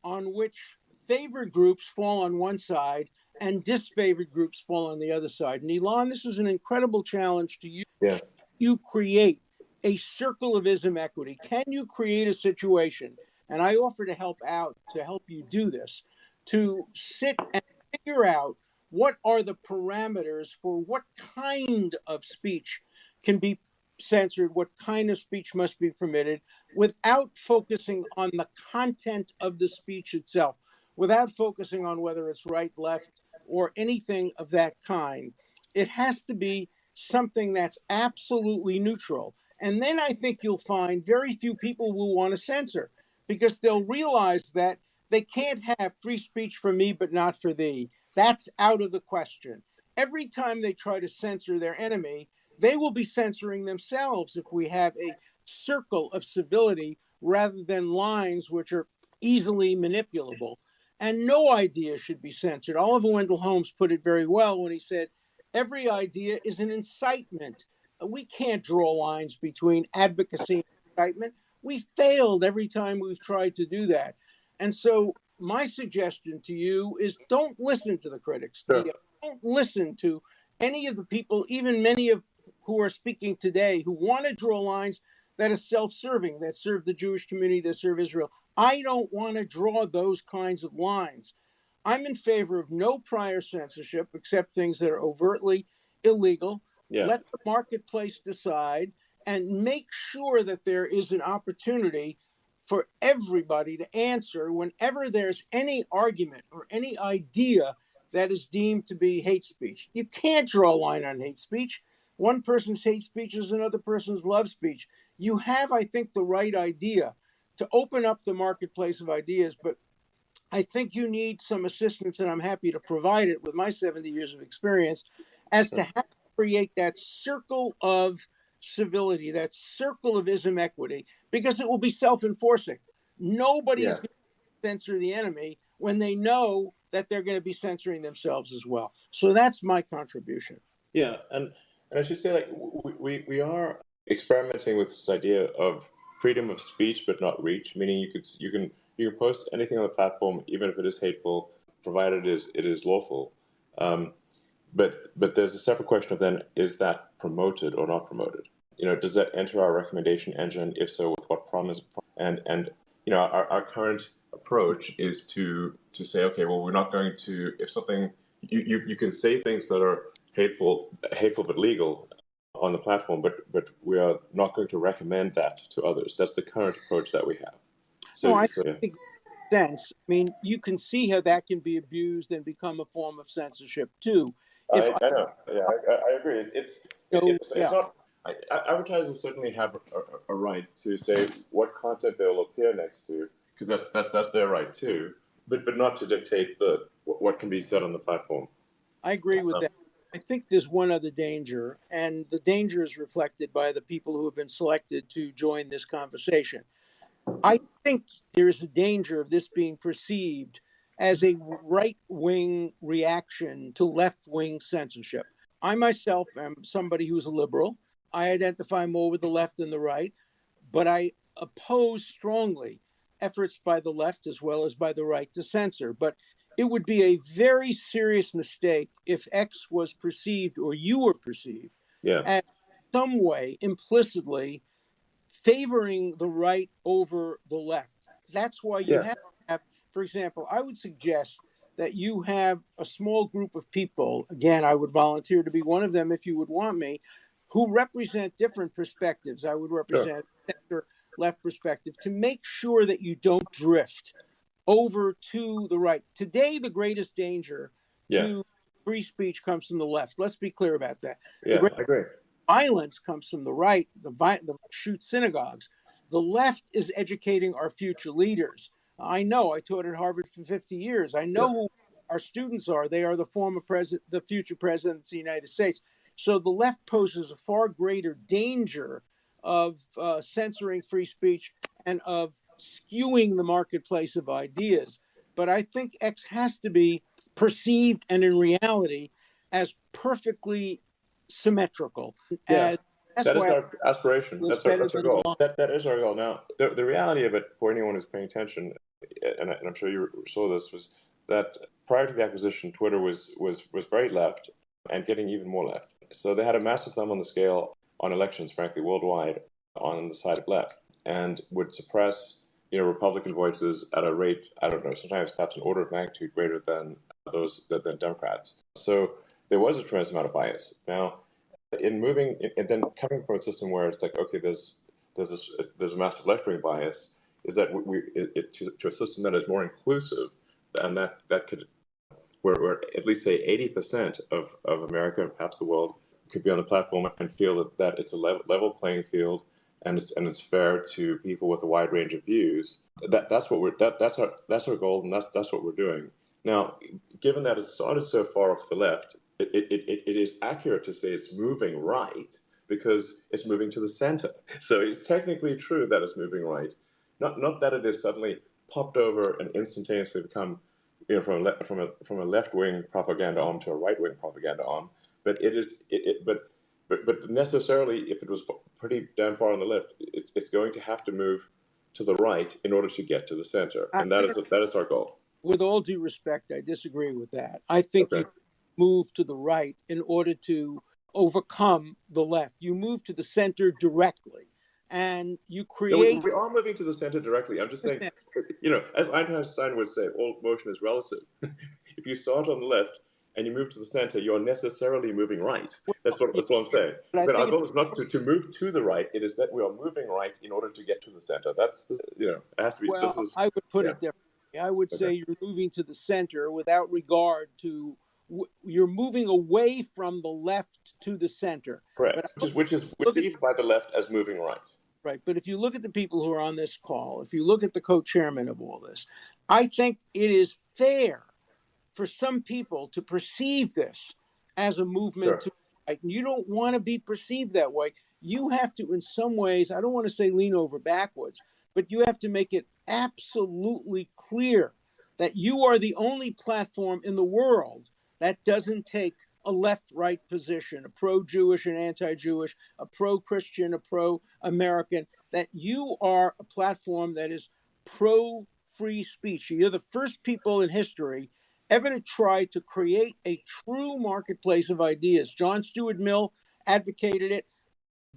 Speaker 8: on which favored groups fall on one side and disfavored groups fall on the other side. And Elon, this is an incredible challenge to you.
Speaker 2: Yeah.
Speaker 8: You create a circle of ism equity. Can you create a situation? And I offer to help out to help you do this, to sit and figure out what are the parameters for what kind of speech can be censored, what kind of speech must be permitted, without focusing on the content of the speech itself without focusing on whether it's right, left, or anything of that kind. It has to be something that's absolutely neutral. And then I think you'll find very few people will want to censor because they'll realize that they can't have free speech for me, but not for thee. That's out of the question. Every time they try to censor their enemy, they will be censoring themselves if we have a circle of civility rather than lines which are easily manipulable. And no idea should be censored. Oliver Wendell Holmes put it very well when he said, Every idea is an incitement. We can't draw lines between advocacy and incitement. We failed every time we've tried to do that. And so, my suggestion to you is don't listen to the critics.
Speaker 2: Sure.
Speaker 8: Don't listen to any of the people, even many of who are speaking today, who want to draw lines that are self serving, that serve the Jewish community, that serve Israel. I don't want to draw those kinds of lines. I'm in favor of no prior censorship except things that are overtly illegal.
Speaker 2: Yeah.
Speaker 8: Let the marketplace decide and make sure that there is an opportunity for everybody to answer whenever there's any argument or any idea that is deemed to be hate speech. You can't draw a line on hate speech. One person's hate speech is another person's love speech. You have, I think, the right idea to open up the marketplace of ideas, but I think you need some assistance, and I'm happy to provide it with my 70 years of experience as to how to create that circle of civility, that circle of ism equity, because it will be self enforcing. Nobody's
Speaker 2: Yeah.
Speaker 8: going to censor the enemy when they know that they're going to be censoring themselves as well. So that's my contribution.
Speaker 2: Yeah, and, and I should say, like, we, we, we are experimenting with this idea of freedom of speech but not reach, meaning you could you can you can post anything on the platform, even if it is hateful, provided it is it is lawful. Um, but but there's a separate question of then is that promoted or not promoted? You know, does that enter our recommendation engine? If so, with what promise? And and you know, our, our current approach is to to say, okay, well, we're not going to if something you, you, you can say things that are hateful hateful but legal on the platform, but but we are not going to recommend that to others. That's the current approach that we have. So,
Speaker 8: No, I
Speaker 2: so yeah.
Speaker 8: think sense. I mean, you can see how that can be abused and become a form of censorship too.
Speaker 2: I,
Speaker 8: If
Speaker 2: I know. Yeah, I, I- I agree. It's
Speaker 8: So,
Speaker 2: it's, it's
Speaker 8: yeah.
Speaker 2: not. I, I- advertisers certainly have a, a, right to say what content they'll appear next to, because that's that's that's their right too. But but not to dictate the what what can be said on the platform.
Speaker 8: I agree with
Speaker 2: Um,
Speaker 8: that. I think there's one other danger, and the danger is reflected by the people who have been selected to join this conversation. I think there is a danger of this being perceived as a right wing reaction to left wing censorship. I myself am somebody who's a liberal. I identify more with the left than the right, but I oppose strongly efforts by the left as well as by the right to censor. But it would be a very serious mistake if X was perceived or you were perceived
Speaker 2: Yeah.
Speaker 8: as some way implicitly favoring the right over the left. That's why you
Speaker 2: Yeah.
Speaker 8: have to have, for example, I would suggest that you have a small group of people, again, I would volunteer to be one of them if you would want me, who represent different perspectives. I would represent center left perspective to make sure that you don't drift over to the right. Today, the greatest danger
Speaker 2: Yeah.
Speaker 8: to free speech comes from the left. Let's be clear about that.
Speaker 2: Yeah. I agree.
Speaker 8: Violence comes from the right, the, vi- the shoot synagogues. The left is educating our future leaders. I know. I taught at Harvard for 50 years. I know
Speaker 2: Yeah.
Speaker 8: who our students are. They are the former president, the future presidents of the United States. So the left poses a far greater danger of uh, censoring free speech and of skewing the marketplace of ideas. But I think X has to be perceived and in reality as perfectly symmetrical.
Speaker 2: Yeah.
Speaker 8: As, that's
Speaker 2: That is our aspiration. That's our, that's our goal. That, that is our goal. Now, the, the reality of it for anyone who's paying attention, and, I, and I'm sure you saw this, was that prior to the acquisition, Twitter was, was, was very left and getting even more left. So they had a massive thumb on the scale on elections, frankly, worldwide, on the side of left, and would suppress you know Republican voices at a rate I don't know, sometimes perhaps an order of magnitude greater than those than, than Democrats. So there was a tremendous amount of bias. Now, in moving and then coming from a system where it's like okay, there's there's this there's a massive left wing bias, is that we, it, it, to, to a system that is more inclusive, and that that could where, where at least say 80% of, of America and perhaps the world could be on the platform and feel that, that it's a level, level playing field and it's and it's fair to people with a wide range of views. That that's what we're that, that's our that's our goal, and that's that's what we're doing. Now, given that it started so far off the left, it, it, it, it is accurate to say it's moving right because it's moving to the center. So it's technically true that it's moving right. Not not that it is suddenly popped over and instantaneously become you know from a le- from a from a left wing propaganda arm to a right wing propaganda arm, but it is it, it, but but but necessarily if it was pretty damn far on the left, it's it's going to have to move to the right in order to get to the center, and that is that is our goal.
Speaker 8: With all due respect, I disagree with that. I think
Speaker 2: Okay.
Speaker 8: you move to the right in order to overcome the left. You move to the center directly, and you
Speaker 2: No,
Speaker 8: create.
Speaker 2: we are moving to the center directly. I'm just saying, you know, as Einstein would say, all motion is relative. if you start on the left and you move to the center, you're necessarily moving right. That's what, that's what I'm saying.
Speaker 8: But
Speaker 2: our goal is not to, to move to the right. It is that we are moving right in order to get to the center. That's, the, you know, it has to be,
Speaker 8: Well,
Speaker 2: this is,
Speaker 8: I would put
Speaker 2: yeah.
Speaker 8: it differently. I would say you're moving to the center without regard to. You're moving away from the left to the center.
Speaker 2: correct, which is, which is
Speaker 8: look at-
Speaker 2: perceived by the left as moving right.
Speaker 8: Right. But if you look at the people who are on this call, if you look at the co chairman of all this, I think it is fair for some people to perceive this as a movement
Speaker 2: Sure.
Speaker 8: to right. And you don't want to be perceived that way. You have to, in some ways, I don't want to say lean over backwards, but you have to make it absolutely clear that you are the only platform in the world that doesn't take a left right position, a pro Jewish and anti Jewish, a pro Christian, a pro American, that you are a platform that is pro free speech. You're the first people in history to try to create a true marketplace of ideas. John Stuart Mill advocated it,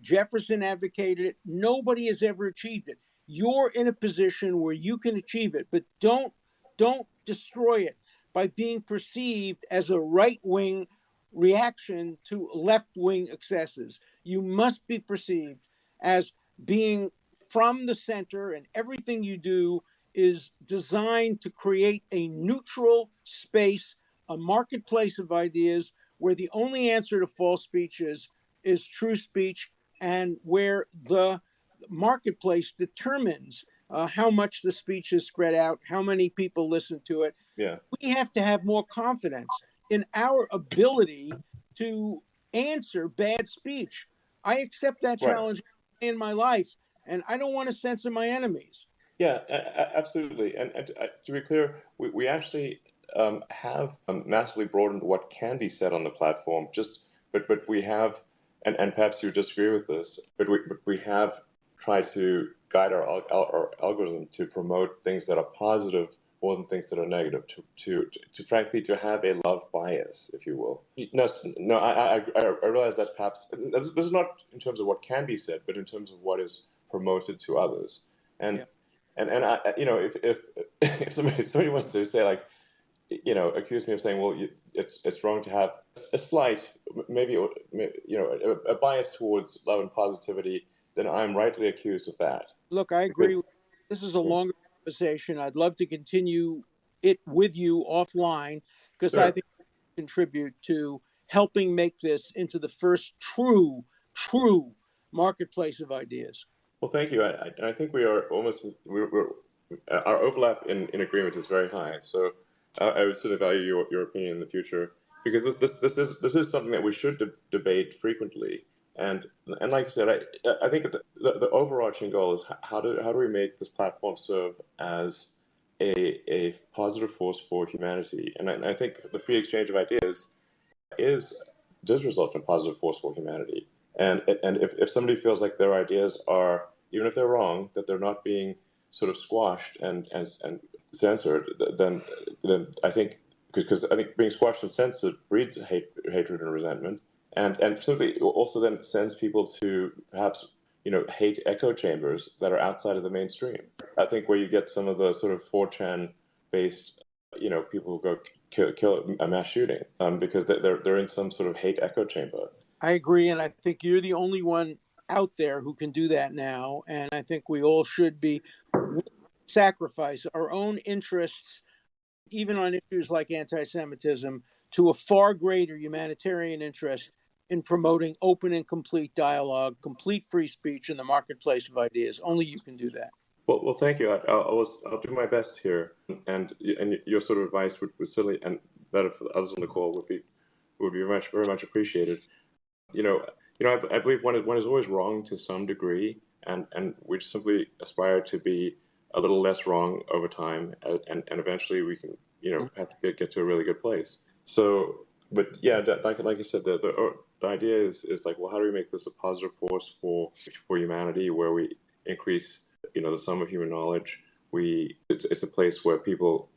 Speaker 8: Jefferson advocated it. Nobody has ever achieved it. You're in a position where you can achieve it, but don't don't destroy it by being perceived as a right wing reaction to left wing excesses. You must be perceived as being from the center, and everything you do is designed to create a neutral space, a marketplace of ideas where the only answer to false speech is, is true speech, and where the marketplace determines uh, how much the speech is spread out, how many people listen to it.
Speaker 2: Yeah.
Speaker 8: We have to have more confidence in our ability to answer bad speech. I accept that
Speaker 2: Right.
Speaker 8: challenge in my life, and I don't want to censor my enemies.
Speaker 2: Yeah, absolutely. And, and uh, to be clear, we, we actually um, have um, massively broadened what can be said on the platform. Just, but but we have, and, and perhaps you disagree with this, but we but we have tried to guide our, our, algorithm to promote things that are positive more than things that are negative. To to to, frankly to have a love bias, if you will. No, no, I I, I realize that's perhaps this, this is not in terms of what can be said, but in terms of what is promoted to others. And
Speaker 8: Yeah.
Speaker 2: And and I, you know, if if if somebody, if somebody wants to say like, you know, accuse me of saying, well, you, it's it's wrong to have a slight, maybe you know, a, a bias towards love and positivity, then I'm rightly accused of that.
Speaker 8: Look, I agree. This is a hmm. longer conversation. I'd love to continue it with you offline because I think contribute to helping make this into the first true, true marketplace of ideas.
Speaker 2: Well, thank you. I, I, think we are almost we're, we're, our overlap in, in agreement is very high. So I, I would sort of value your, your opinion in the future because this this, this is this is something that we should de- debate frequently. And and like I said, I I think the, the, the overarching goal is how do how do we make this platform serve as a a positive force for humanity? And I, and I think the free exchange of ideas is does result in positive force for humanity. And and if, if somebody feels like their ideas are even if they're wrong, that they're not being sort of squashed and and, and censored, then then I think because I think being squashed and censored breeds hate, hatred and resentment, and and simply also then sends people to perhaps you know hate echo chambers that are outside of the mainstream. I think where you get some of the sort of 4chan based you know people who go kill, kill a mass shooting um, because they're they're in some sort of hate echo chamber.
Speaker 8: I agree, and I think you're the only one out there who can do that now. And I think we all should be sacrifice our own interests, even on issues like anti-Semitism, to a far greater humanitarian interest in promoting open and complete dialogue, complete free speech in the marketplace of ideas. Only you can do that.
Speaker 2: Well, well, thank you. I, will I'll do my best here, and and your sort of advice would, would certainly, and that of others on the call would be would be much very much appreciated. You know, you know, I, I believe one is, one is always wrong to some degree, and and we simply aspire to be a little less wrong over time, and and eventually we can you know have to get, get to a really good place. So, but yeah, like like I said, the the oh, the idea is is like, well, how do we make this a positive force for for humanity, where we increase you know the sum of human knowledge. We it's it's a place where people,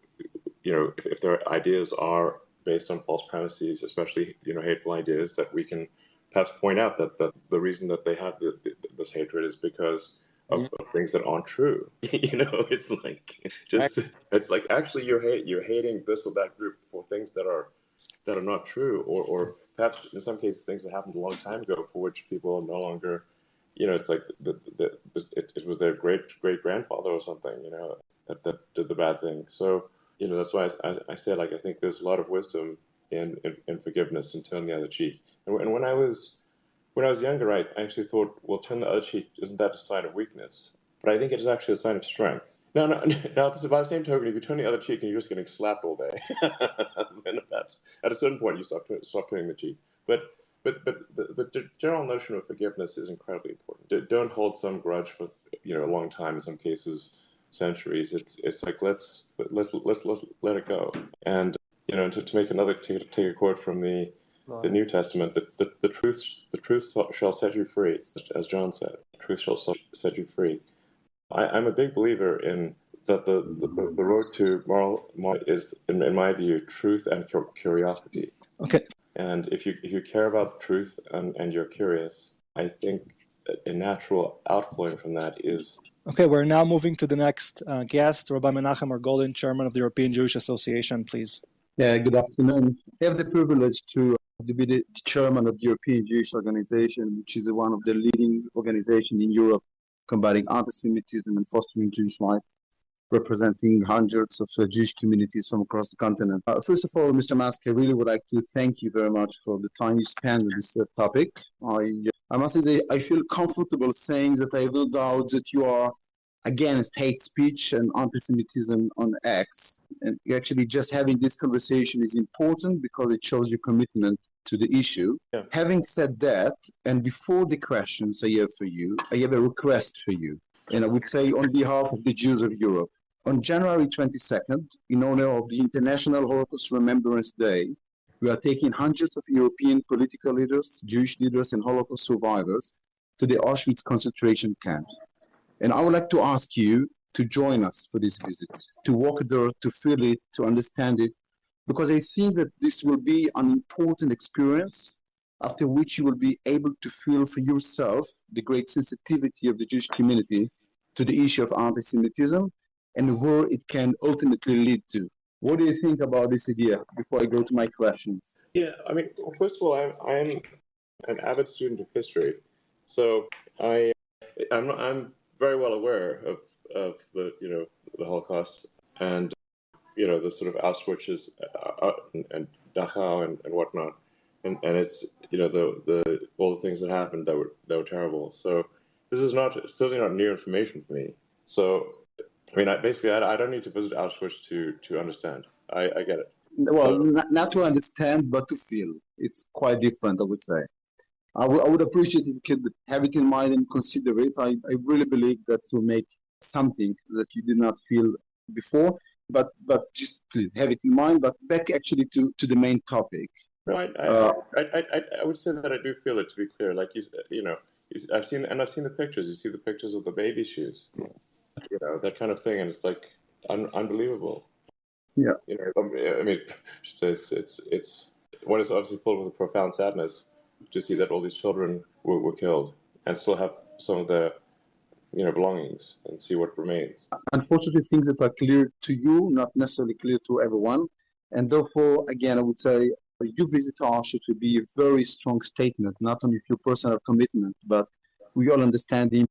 Speaker 2: you know, if, if their ideas are based on false premises, especially you know hateful ideas, that we can perhaps point out that, that the reason that they have the, the, this hatred is because of, mm-hmm. of, things that aren't true. you know, it's like just it's like actually you're hate you're hating this or that group for things that are that are not true, or or perhaps in some cases things that happened a long time ago for which people are no longer you know, it's like the, the, the it, it, was their great great grandfather or something, you know, that, that did the bad thing. So, you know, that's why I, I, like, I think there's a lot of wisdom in, in, in forgiveness and turn the other cheek. And, and, when I was when I was younger, I actually thought, well, turn the other cheek, isn't that a sign of weakness? But I think it is actually a sign of strength. Now, now, now by the same token, if you turn the other cheek and you're just getting slapped all day, then perhaps at a certain point you stop stop turning the cheek. But but but the, the, general notion of forgiveness is incredibly important. Don't hold some grudge for you know a long time. In some cases, centuries. It's it's like let's let's let's, let's let it go. And you know, to, to make another take, take a quote from the the New Testament, the, the, the truth the truth shall set you free, as John said. Truth shall set you free. I, am a big believer in that the, the, the road to moral, moral is, in, in my view, truth and curiosity.
Speaker 4: Okay.
Speaker 2: And if you if you care about the truth and, and you're curious, I think a natural outflowing from that is.
Speaker 4: Okay, we're now moving to the next uh, guest, Rabbi Menachem Margolin, Chairman of the European Jewish Association, please.
Speaker 9: Yeah, good afternoon. I have the privilege to be the chairman of the European Jewish Organization, which is one of the leading organizations in Europe combating anti-Semitism and fostering Jewish life representing hundreds of uh, Jewish communities from across the continent. Uh, first of all, Mr. Musk, I really would like to thank you very much for the time you spent on this uh, topic. I, I must say, I feel comfortable saying that I will doubt that you are against hate speech and anti-Semitism on X. And actually, just having this conversation is important because it shows your commitment to the issue. Yeah. Having said that, and before the questions I have for you, I have a request for you. And I would say on behalf of the Jews of Europe, on January 22nd, in honor of the International Holocaust Remembrance Day, we are taking hundreds of European political leaders, Jewish leaders, and Holocaust survivors to the Auschwitz concentration camp. And I would like to ask you to join us for this visit, to walk there, to feel it, to understand it, because I think that this will be an important experience after which you will be able to feel for yourself the great sensitivity of the Jewish community to the issue of anti Semitism and where it can ultimately lead to. What do you think about this idea before I go to my questions?
Speaker 2: Yeah, I mean, first of all, I'm, I'm an avid student of history. So I, I'm, I'm very well aware of, of the, you know, the Holocaust and, you know, the sort of Auschwitz uh, uh, and, and Dachau and, and whatnot. And, and it's, you know, the, the, all the things that happened that were, that were terrible. So this is not, certainly not new information for me. So I mean, I, basically, I, I, don't need to visit Auschwitz to to understand. I, I get it.
Speaker 9: Well, not, not, to understand, but to feel. It's quite different, I would say. I, w- I would appreciate if you could have it in mind and consider it. I, I really believe that will make something that you did not feel before, but but just please have it in mind. But back actually to, to the main topic.
Speaker 2: Right. I, uh, I, I, I, would say that I do feel it. To be clear, like you, you know, I've seen and I've seen the pictures. You see the pictures of the baby shoes, you know that kind of thing, and it's like un- unbelievable.
Speaker 9: Yeah,
Speaker 2: you know, um, I mean, it's it's it's one is obviously filled with a profound sadness to see that all these children were, were killed and still have some of their you know belongings and see what remains.
Speaker 9: Unfortunately, things that are clear to you, not necessarily clear to everyone, and therefore, again, I would say you visit Auschwitz would be a very strong statement, not only of your personal commitment, but we all understand the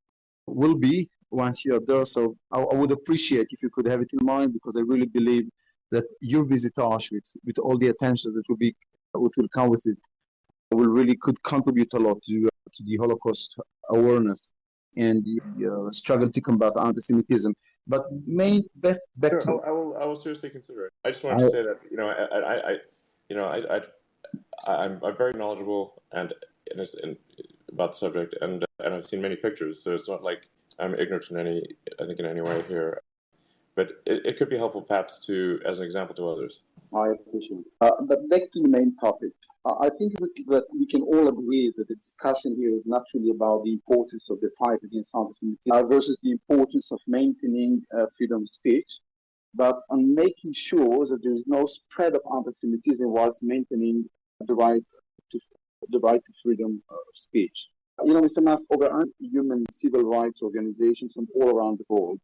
Speaker 9: will be once you're there. So I, I, would appreciate if you could have it in mind because I really believe that your visit to Auschwitz, with all the attention that will be, what will come with it, will really could contribute a lot to, uh, to the Holocaust awareness and the uh, struggle to combat anti-Semitism. But may back, back
Speaker 2: sure,
Speaker 9: to,
Speaker 2: I, will, I will seriously consider it. I just wanted to say that you know I, I, I you know I, I I'm, I'm very knowledgeable and, and, and about the subject, and and I've seen many pictures, so it's not like I'm ignorant in any I think in any way here. But it, it could be helpful, perhaps, to as an example to others.
Speaker 9: I appreciate. Uh, but back to the main topic. I think we, that we can all agree that the discussion here is naturally about the importance of the fight against anti-Semitism versus the importance of maintaining uh, freedom of speech, but on making sure that there is no spread of anti-Semitism whilst maintaining the right to the right to freedom of speech. You know, Mr. Musk, over human civil rights organizations from all around the world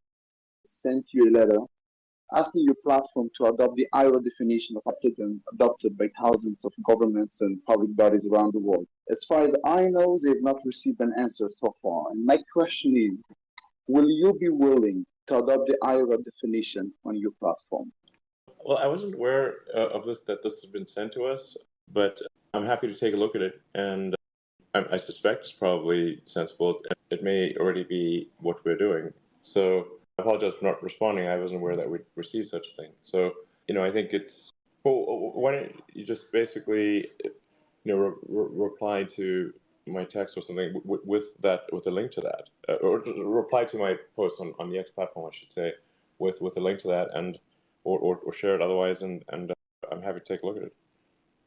Speaker 9: sent you a letter asking your platform to adopt the IHRA definition of autism adopted by thousands of governments and public bodies around the world. As far as I know, they have not received an answer so far. And my question is, will you be willing to adopt the IHRA definition on your platform?
Speaker 2: Well, I wasn't aware uh, of this, that this had been sent to us, but I'm happy to take a look at it. And I, I suspect it's probably sensible. It may already be what we're doing. So I apologize for not responding. I wasn't aware that we'd received such a thing. So, you know, I think it's well. Why don't you just basically, you know, re- re- reply to my text or something w- with that, with a link to that, uh, or reply to my post on, on the X platform, I should say, with with a link to that, and or, or, or share it otherwise, and and uh, I'm happy to take a look at it.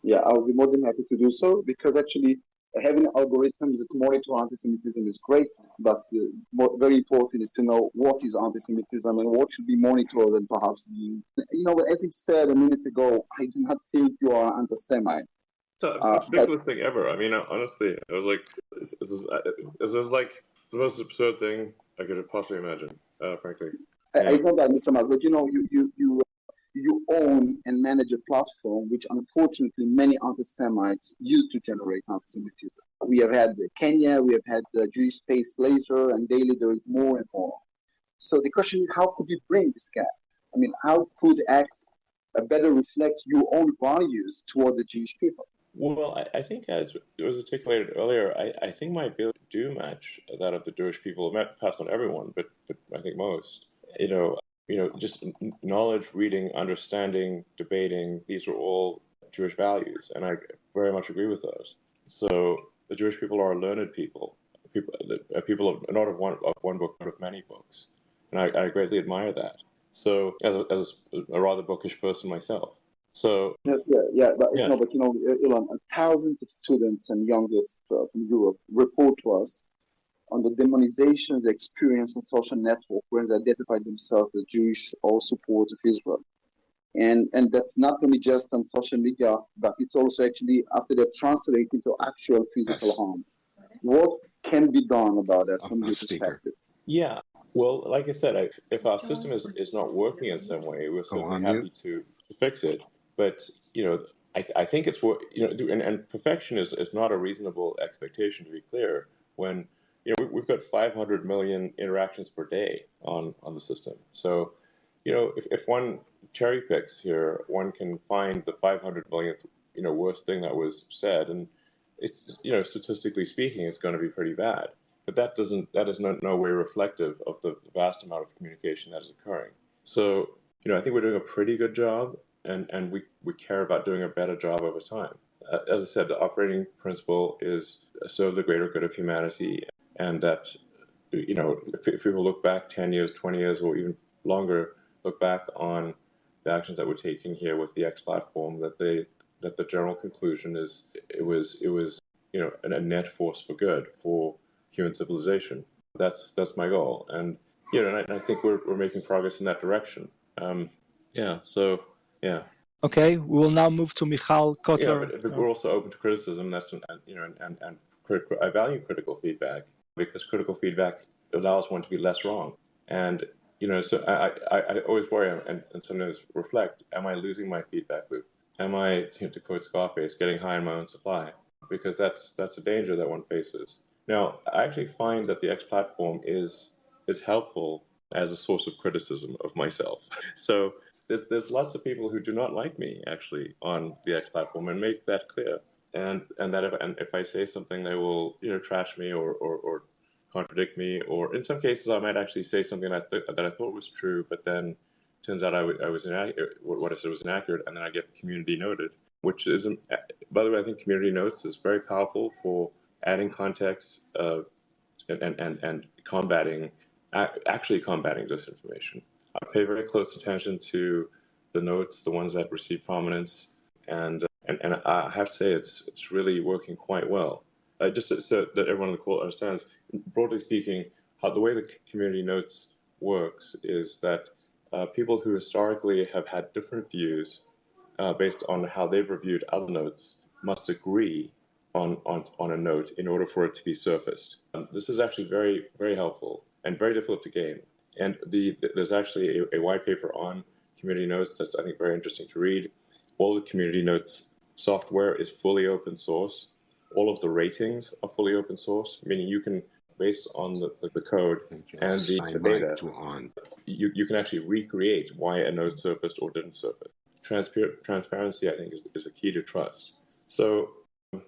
Speaker 9: Yeah, I'll be more than happy to do so because actually having algorithms that monitor anti-Semitism is great, but uh, very important is to know what is anti-Semitism and what should be monitored and perhaps you know, as it said a minute ago, I do not think you are anti-Semite.
Speaker 2: It's the uh, most ridiculous thing ever. I mean, honestly, it was like this, this is uh, this is like the most absurd thing I could possibly imagine. Uh, frankly,
Speaker 9: I, I know that, Mr. Musk, but you know, you you you uh, you own and manage a platform which unfortunately many anti-Semites use to generate anti-Semitism. We have had Kanye, we have had the Jewish Space Laser, and daily there is more and more. So the question is, how could you bring this gap? I mean, how could X better reflect your own values toward the Jewish people?
Speaker 2: Well, I, I think as it was articulated earlier, I, I think my ability do match that of the Jewish people, not pass on everyone, but, but I think most. You know, you know, just knowledge, reading, understanding, debating, these are all Jewish values, and I very much agree with those. So the Jewish people are a learned people, people, are uh, people of, not of one of one book, but of many books, and I, I greatly admire that. So as a, as a rather bookish person myself, so
Speaker 9: yeah, yeah, yeah but yeah. you know, but you know, Ilan, thousands of students and youngest uh, from Europe report to us on the demonization they experience on social network when they identify themselves as Jewish or support of Israel. And and that's not only just on social media, but it's also actually after they translate into actual physical yes. harm. What can be done about that from your perspective?
Speaker 2: Yeah. Well, like I said, I, if our system is, is not working in some way, we're certainly happy to, to fix it. But you know, I, I think it's what you know, and, and perfection is, is not a reasonable expectation to be clear. When you know, we've got 500 million interactions per day on, on the system. So, you know, if, if one cherry picks here, one can find the 500 millionth, you know, worst thing that was said. And it's, you know, statistically speaking, it's going to be pretty bad. But that doesn't, that is no, no way reflective of the vast amount of communication that is occurring. So, you know, I think we're doing a pretty good job and, and we, we care about doing a better job over time. As I said, the operating principle is serve the greater good of humanity and that you know if, if people look back 10 years 20 years or even longer look back on the actions that we're taking here with the x platform that they that the general conclusion is it was it was you know a net force for good for human civilization. That's that's my goal. And you know and I, I think we're, we're making progress in that direction. Um, yeah so yeah
Speaker 4: okay we will now move to michal kotler
Speaker 2: yeah, but, but we're also open to criticism that's you know and and, and I value critical feedback because critical feedback allows one to be less wrong. And you know, so I, I, I always worry and, and sometimes reflect: Am I losing my feedback loop? Am I, to quote Scarface, getting high in my own supply? Because that's that's a danger that one faces. Now, I actually find that the X platform is is helpful as a source of criticism of myself. So there's, there's lots of people who do not like me actually on the X platform and make that clear. and and that if and if I say something, they will you know trash me or or, or contradict me, or in some cases, I might actually say something that th- that I thought was true, but then turns out I, w- I was. What I said was inaccurate, and then I get community noted, which is, by the way, I think community notes is very powerful for adding context uh, and, and and combating actually combating disinformation. I pay very close attention to the notes, the ones that receive prominence, and and, and I have to say it's it's really working quite well. Uh, just so that everyone on the call understands, broadly speaking, how the way the community notes works is that uh, people who historically have had different views uh, based on how they've reviewed other notes must agree on, on, on a note in order for it to be surfaced. Um, this is actually very, very helpful and very difficult to gain. And the, the there's actually a, a, white paper on community notes that's, I think, very interesting to read. All the community notes software is fully open source. All of the ratings are fully open source, meaning you can based on the, the, the code and the, the data, on. You, you can actually recreate why a node surfaced or didn't surface. Transpar- transparency, I think, is, is a key to trust. So,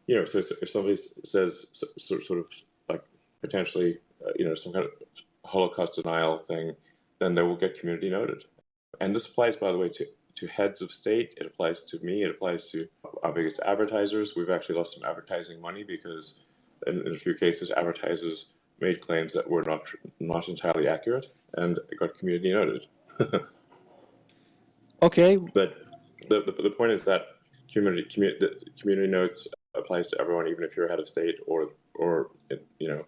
Speaker 2: you know, so if somebody says sort, sort of like potentially, uh, you know, some kind of Holocaust denial thing, then they will get community noted. And this applies, by the way, to, to heads of state. It applies to me. It applies to our biggest advertisers. We've actually lost some advertising money because in, in a few cases, advertisers made claims that were not not entirely accurate, and it got community noted.
Speaker 4: okay.
Speaker 2: But the, the, the point is that community community community notes applies to everyone, even if you're a head of state or or you know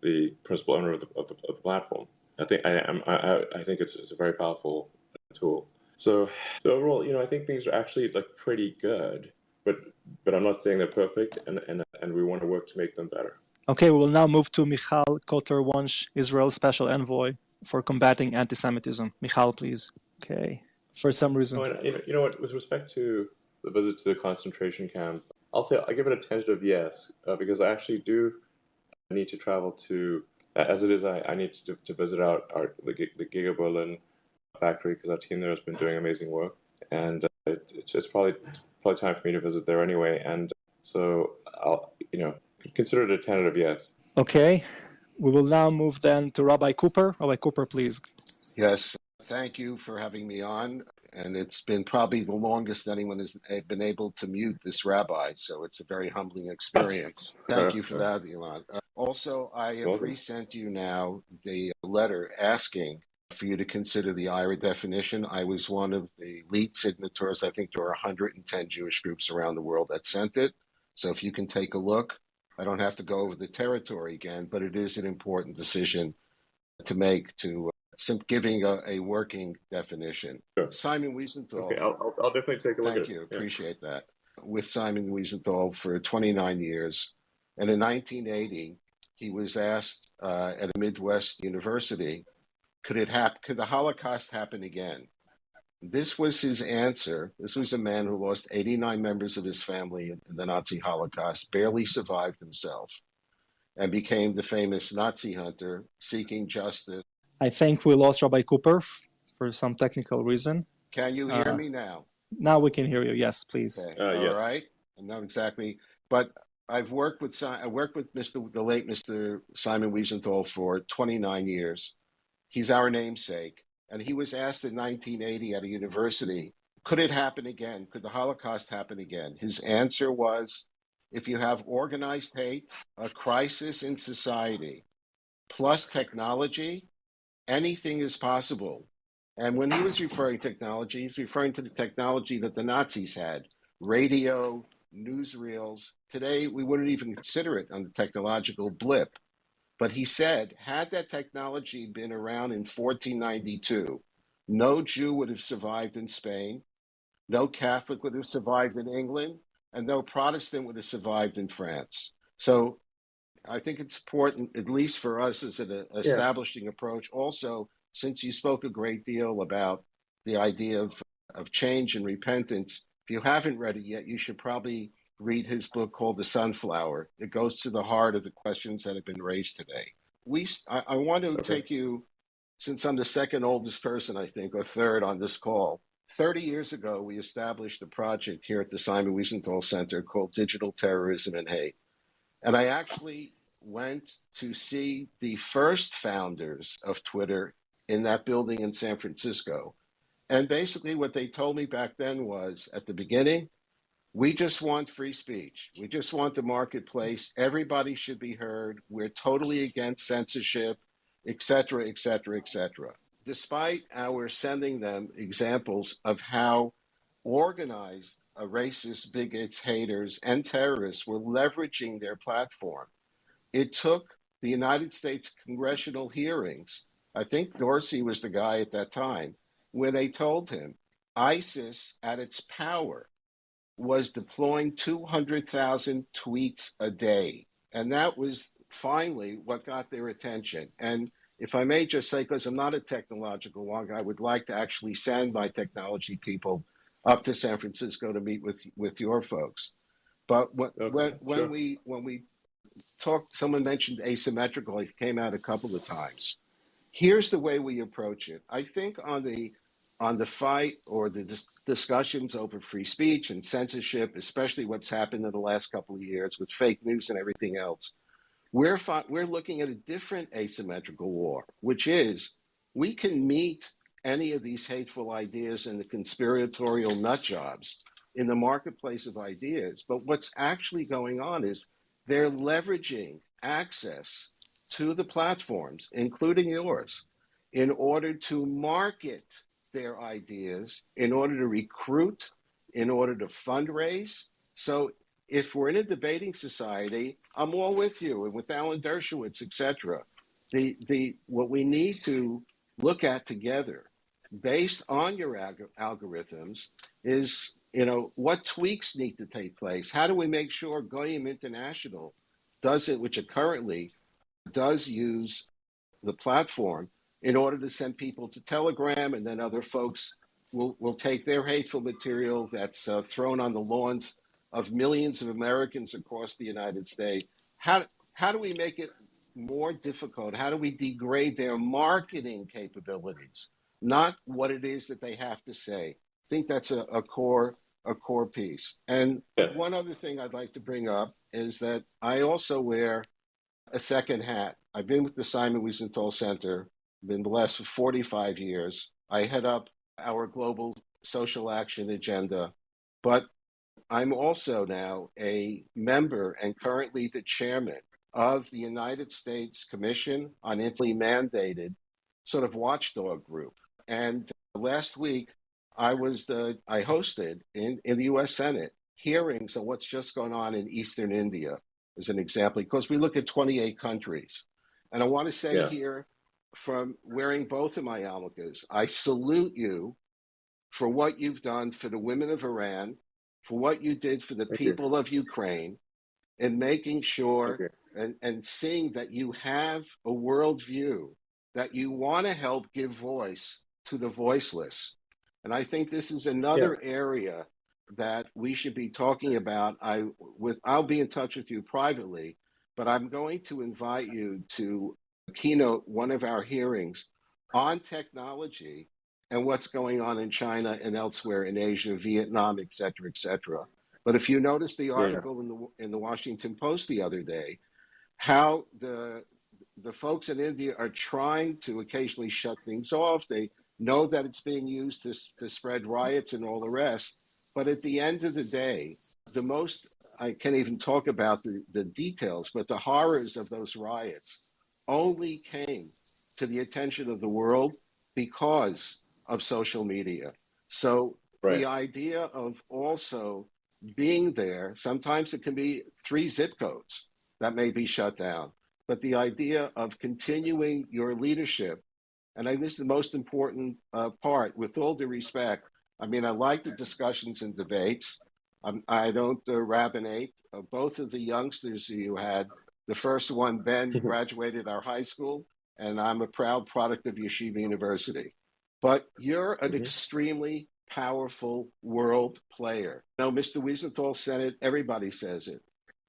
Speaker 2: the principal owner of the, of the, of the platform. I think I, I, I think it's, it's a very powerful tool. So so overall, you know, I think things are actually like pretty good but but I'm not saying they're perfect, and, and and we want to work to make them better.
Speaker 4: Okay, we will now move to Michal Kotler-Wunsch, Israel Special Envoy for combating anti-Semitism. Michal, please. Okay, for some reason.
Speaker 2: Oh, you, know, you know what? With respect to the visit to the concentration camp, I'll say I give it a tentative yes uh, because I actually do need to travel to. As it is, I, I need to, to visit out our the, the Giga Berlin factory because our team there has been doing amazing work, and uh, it, it's just probably probably time for me to visit there anyway. And so I'll, you know, consider it a tentative yes.
Speaker 4: Okay. We will now move then to Rabbi Cooper. Rabbi Cooper, please.
Speaker 10: Yes. Thank you for having me on. And it's been probably the longest anyone has eh, been able to mute this rabbi. So it's a very humbling experience. Thank you for uh, uh, that, Elon. Uh, also, I have resent you now the uh, letter asking for you to consider the IHRA definition. I was one of the lead signatories. I think there are 110 Jewish groups around the world that sent it. So if you can take a look, I don't have to go over the territory again, but it is an important decision to make to uh, giving a, a, working definition.
Speaker 2: Sure.
Speaker 10: Simon Wiesenthal.
Speaker 2: Okay, I'll, I'll, definitely take a look.
Speaker 10: Thank you.
Speaker 2: Yeah.
Speaker 10: Appreciate that. With Simon Wiesenthal for 29 years. And in 1980, he was asked uh, at a Midwest university could it happen? Could the Holocaust happen again? This was his answer. This was a man who lost 89 members of his family in the Nazi Holocaust, barely survived himself, and became the famous Nazi hunter seeking justice.
Speaker 4: I think we lost Rabbi Cooper for some technical reason.
Speaker 10: Can you hear uh, me now?
Speaker 4: Now we can hear you. Yes, please.
Speaker 10: Okay. Uh, yes. All right. Not exactly, but I've worked with I worked with Mr. the late Mr. Simon Wiesenthal for 29 years. He's our namesake. And he was asked in 1980 at a university, could it happen again? Could the Holocaust happen again? His answer was if you have organized hate, a crisis in society, plus technology, anything is possible. And when he was referring to technology, he's referring to the technology that the Nazis had radio, newsreels. Today, we wouldn't even consider it on the technological blip. But he said, had that technology been around in 1492, no Jew would have survived in Spain, no Catholic would have survived in England, and no Protestant would have survived in France. So I think it's important, at least for us as an establishing yeah. approach. Also, since you spoke a great deal about the idea of, of change and repentance, if you haven't read it yet, you should probably read his book called The Sunflower. It goes to the heart of the questions that have been raised today. We, I, I want to okay. take you, since I'm the second oldest person, I think, or third on this call, 30 years ago, we established a project here at the Simon Wiesenthal Center called Digital Terrorism and Hate. And I actually went to see the first founders of Twitter in that building in San Francisco. And basically, what they told me back then was at the beginning, we just want free speech. We just want the marketplace. Everybody should be heard. We're totally against censorship, et cetera, et cetera, et cetera. Despite our sending them examples of how organized racist, bigots, haters, and terrorists were leveraging their platform, it took the United States congressional hearings. I think Dorsey was the guy at that time, where they told him ISIS at its power was deploying 200,000 tweets a day. And that was finally what got their attention. And if I may just say, because I'm not a technological wonk, I would like to actually send my technology people up to San Francisco to meet with with your folks. But when
Speaker 2: Okay,
Speaker 10: when, when
Speaker 2: sure.
Speaker 10: we when we talked, someone mentioned asymmetrical. It came out a couple of times. Here's the way we approach it. I think on the on the fight or the dis- discussions over free speech and censorship, especially what's happened in the last couple of years with fake news and everything else, we're we're looking at a different asymmetrical war, which is we can meet any of these hateful ideas and the conspiratorial nut jobs in the marketplace of ideas. But what's actually going on is they're leveraging access to the platforms, including yours, in order to market their ideas, in order to recruit, in order to fundraise. So if we're in a debating society, I'm all with you and with Alan Dershowitz, et cetera. The, the, what we need to look at together based on your alg- algorithms is, you know, what tweaks need to take place? How do we make sure Goyim International does it, which it currently does use the platform in order to send people to Telegram, and then other folks will, will take their hateful material that's uh, thrown on the lawns of millions of Americans across the United States. How, how do we make it more difficult? How do we degrade their marketing capabilities, not what it is that they have to say? I think that's a, a core a core piece. And
Speaker 2: Yeah.
Speaker 10: one other thing I'd like to bring up is that I also wear a second hat. I've been with the Simon Wiesenthal Center, been blessed for 45 years. I head up our global social action agenda, but I'm also now a member and currently the chairman of the United States Commission on Italy mandated sort of watchdog group. And last week, I was the I hosted in, in the U.S. Senate hearings on what's just going on in Eastern India, as an example, because we look at 28 countries. And I want to say
Speaker 2: Yeah.
Speaker 10: here, from wearing both of my yarmulkes, I salute you for what you've done for the women of Iran, for what you did for the
Speaker 2: Thank you.
Speaker 10: people of Ukraine, and making sure and, and seeing that you have a worldview that you want to help give voice to the voiceless. And I think this is another area that we should be talking about. I with I'll be in touch with you privately, but I'm going to invite you to keynote one of our hearings on technology and what's going on in China and elsewhere in Asia, Vietnam, et cetera, et cetera. But if you notice the article in the in the Washington Post the other day, how the the folks in India are trying to occasionally shut things off. They know that it's being used to to spread riots and all the rest. But at the end of the day, the most I can't even talk about the, the details, but the horrors of those riots only came to the attention of the world because of social media. So
Speaker 2: Right.
Speaker 10: the idea of also being there, sometimes it can be three zip codes that may be shut down, but the idea of continuing your leadership, and I think this is the most important uh, part, with all due respect. I mean, I like the discussions and debates. Um, I don't uh, rabbinate. Uh, both of the youngsters you had, the first one, Ben, graduated our high school, and I'm a proud product of Yeshiva University. But you're an
Speaker 2: Mhm.
Speaker 10: extremely powerful world player. No, Mr. Wiesenthal said it. Everybody says it.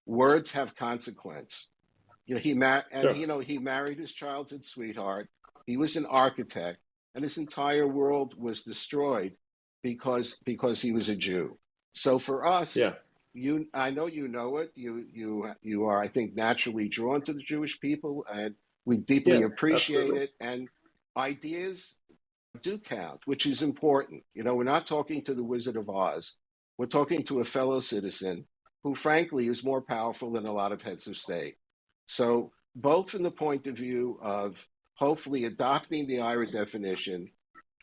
Speaker 10: Words have consequence. You know, he ma- and
Speaker 2: Sure.
Speaker 10: you know he married his childhood sweetheart. He was an architect, and his entire world was destroyed because because he was a Jew. So for us,
Speaker 2: Yeah.
Speaker 10: you I know you know it. You you you are I think naturally drawn to the Jewish people, and we deeply
Speaker 2: Yeah,
Speaker 10: appreciate
Speaker 2: absolutely.
Speaker 10: it. And ideas do count, which is important. You know, we're not talking to the Wizard of Oz. We're talking to a fellow citizen who, frankly, is more powerful than a lot of heads of state. So, both from the point of view of hopefully adopting the IHRA definition,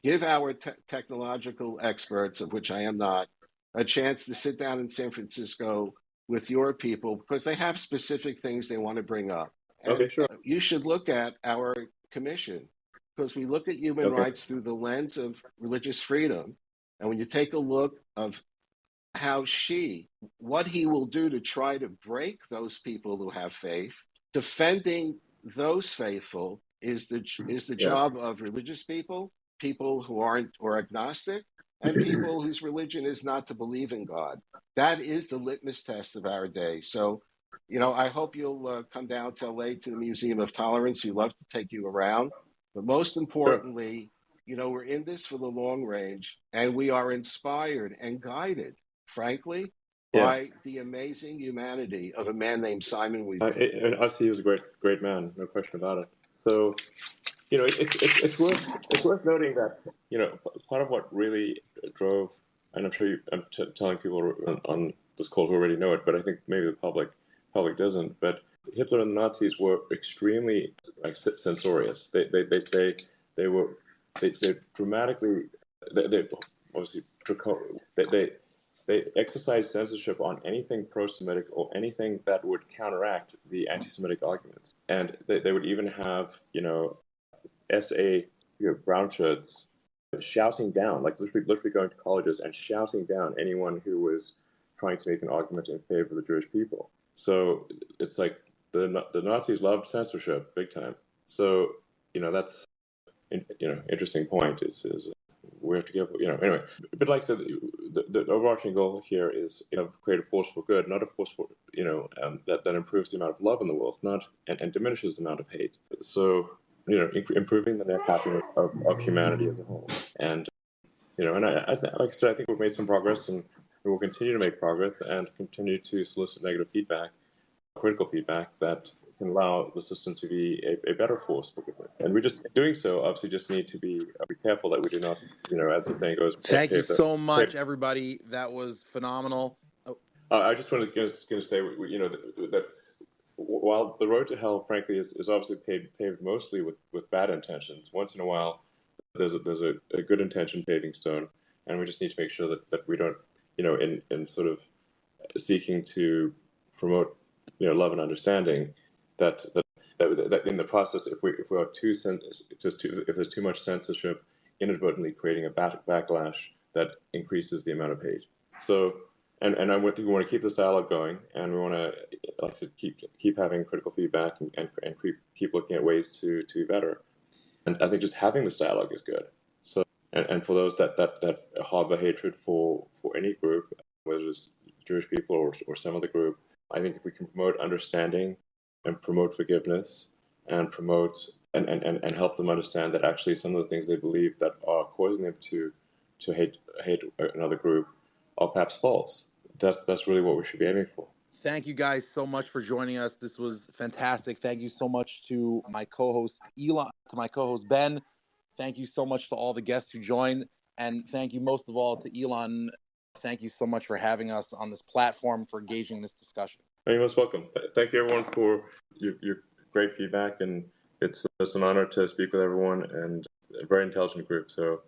Speaker 10: give our te- technological experts, of which I am not, a chance to sit down in San Francisco with your people because they have specific things they want to bring up. And
Speaker 2: Okay, sure.
Speaker 10: you should look at our commission because we look at human
Speaker 2: Okay.
Speaker 10: rights through the lens of religious freedom. And when you take a look of how Xi, what he will do to try to break those people who have faith, defending those faithful is the is the
Speaker 2: Yeah.
Speaker 10: job of religious people, people who aren't or agnostic, and people whose religion is not to believe in God. That is the litmus test of our day. So, you know, I hope you'll uh, come down to LA to the Museum of Tolerance. We'd love to take you around. But most importantly, you know, we're in this for the long range, and we are inspired and guided, frankly,
Speaker 2: Yeah.
Speaker 10: by the amazing humanity of a man named Simon
Speaker 2: Uh,
Speaker 10: Weaver.
Speaker 2: it- and obviously, he was a great, great man, no question about it. So, you know, it, it's it's it's worth it's worth noting that you know part of what really drove, and I'm sure you, I'm t- telling people on, on this call who already know it, but I think maybe the public public doesn't. But Hitler and the Nazis were extremely like censorious. They they they they, they were they, they dramatically they, they obviously they, they they exercised censorship on anything pro-Semitic or anything that would counteract the anti-Semitic arguments, and they, they would even have you know SA you know, brown shirts shouting down, like literally, literally going to colleges and shouting down anyone who was trying to make an argument in favor of the Jewish people. So it's like the the Nazis loved censorship big time. So you know that's you know interesting point is is we have to give you know anyway. But like I said, the, the overarching goal here is you know create a force for good, not a force for you know um, that that improves the amount of love in the world, not and, and diminishes the amount of hate. So you know imp- improving the net happiness of, of humanity as a whole, and you know, and I, I like I said, I think we've made some progress, and we will continue to make progress and continue to solicit negative feedback, critical feedback that can allow the system to be a, a better force for good. And we're just doing so obviously just need to be uh, be careful that we do not, you know, as the thing goes.
Speaker 3: Thank you
Speaker 2: the-
Speaker 3: so much, everybody. That was phenomenal. Oh,
Speaker 2: Uh, I just wanted to, just going to say, you know, that, that while the road to hell, frankly, is, is obviously paved, paved mostly with, with bad intentions, once in a while there's a, there's a, a good intention paving stone, and we just need to make sure that, that we don't, you know, in, in sort of seeking to promote, you know, love and understanding, that that, that, in the process, if we if we are too if there's too if there's too much censorship, inadvertently creating a back, backlash that increases the amount of hate. So, and and I think we want to keep this dialogue going, and we want to like to keep keep having critical feedback and and, and keep keep looking at ways to to be better. And I think just having this dialogue is good. So, and, and for those that that that harbor hatred for for any group, whether it's Jewish people or or some other group, I think if we can promote understanding and promote forgiveness and promote and, and, and, and help them understand that actually some of the things they believe that are causing them to to hate hate another group are perhaps false. That's that's really what we should be aiming for.
Speaker 3: Thank you guys so much for joining us. This was fantastic. Thank you so much to my co-host Elon, to my co-host Ben. Thank you so much to all the guests who joined, and thank you most of all to Elon. Thank you so much for having us on this platform for engaging this discussion.
Speaker 2: You're most welcome. Th- Thank you everyone for your, your great feedback, and it's it's an honor to speak with everyone and a very intelligent group. So,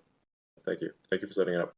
Speaker 2: thank you, thank you for setting it up.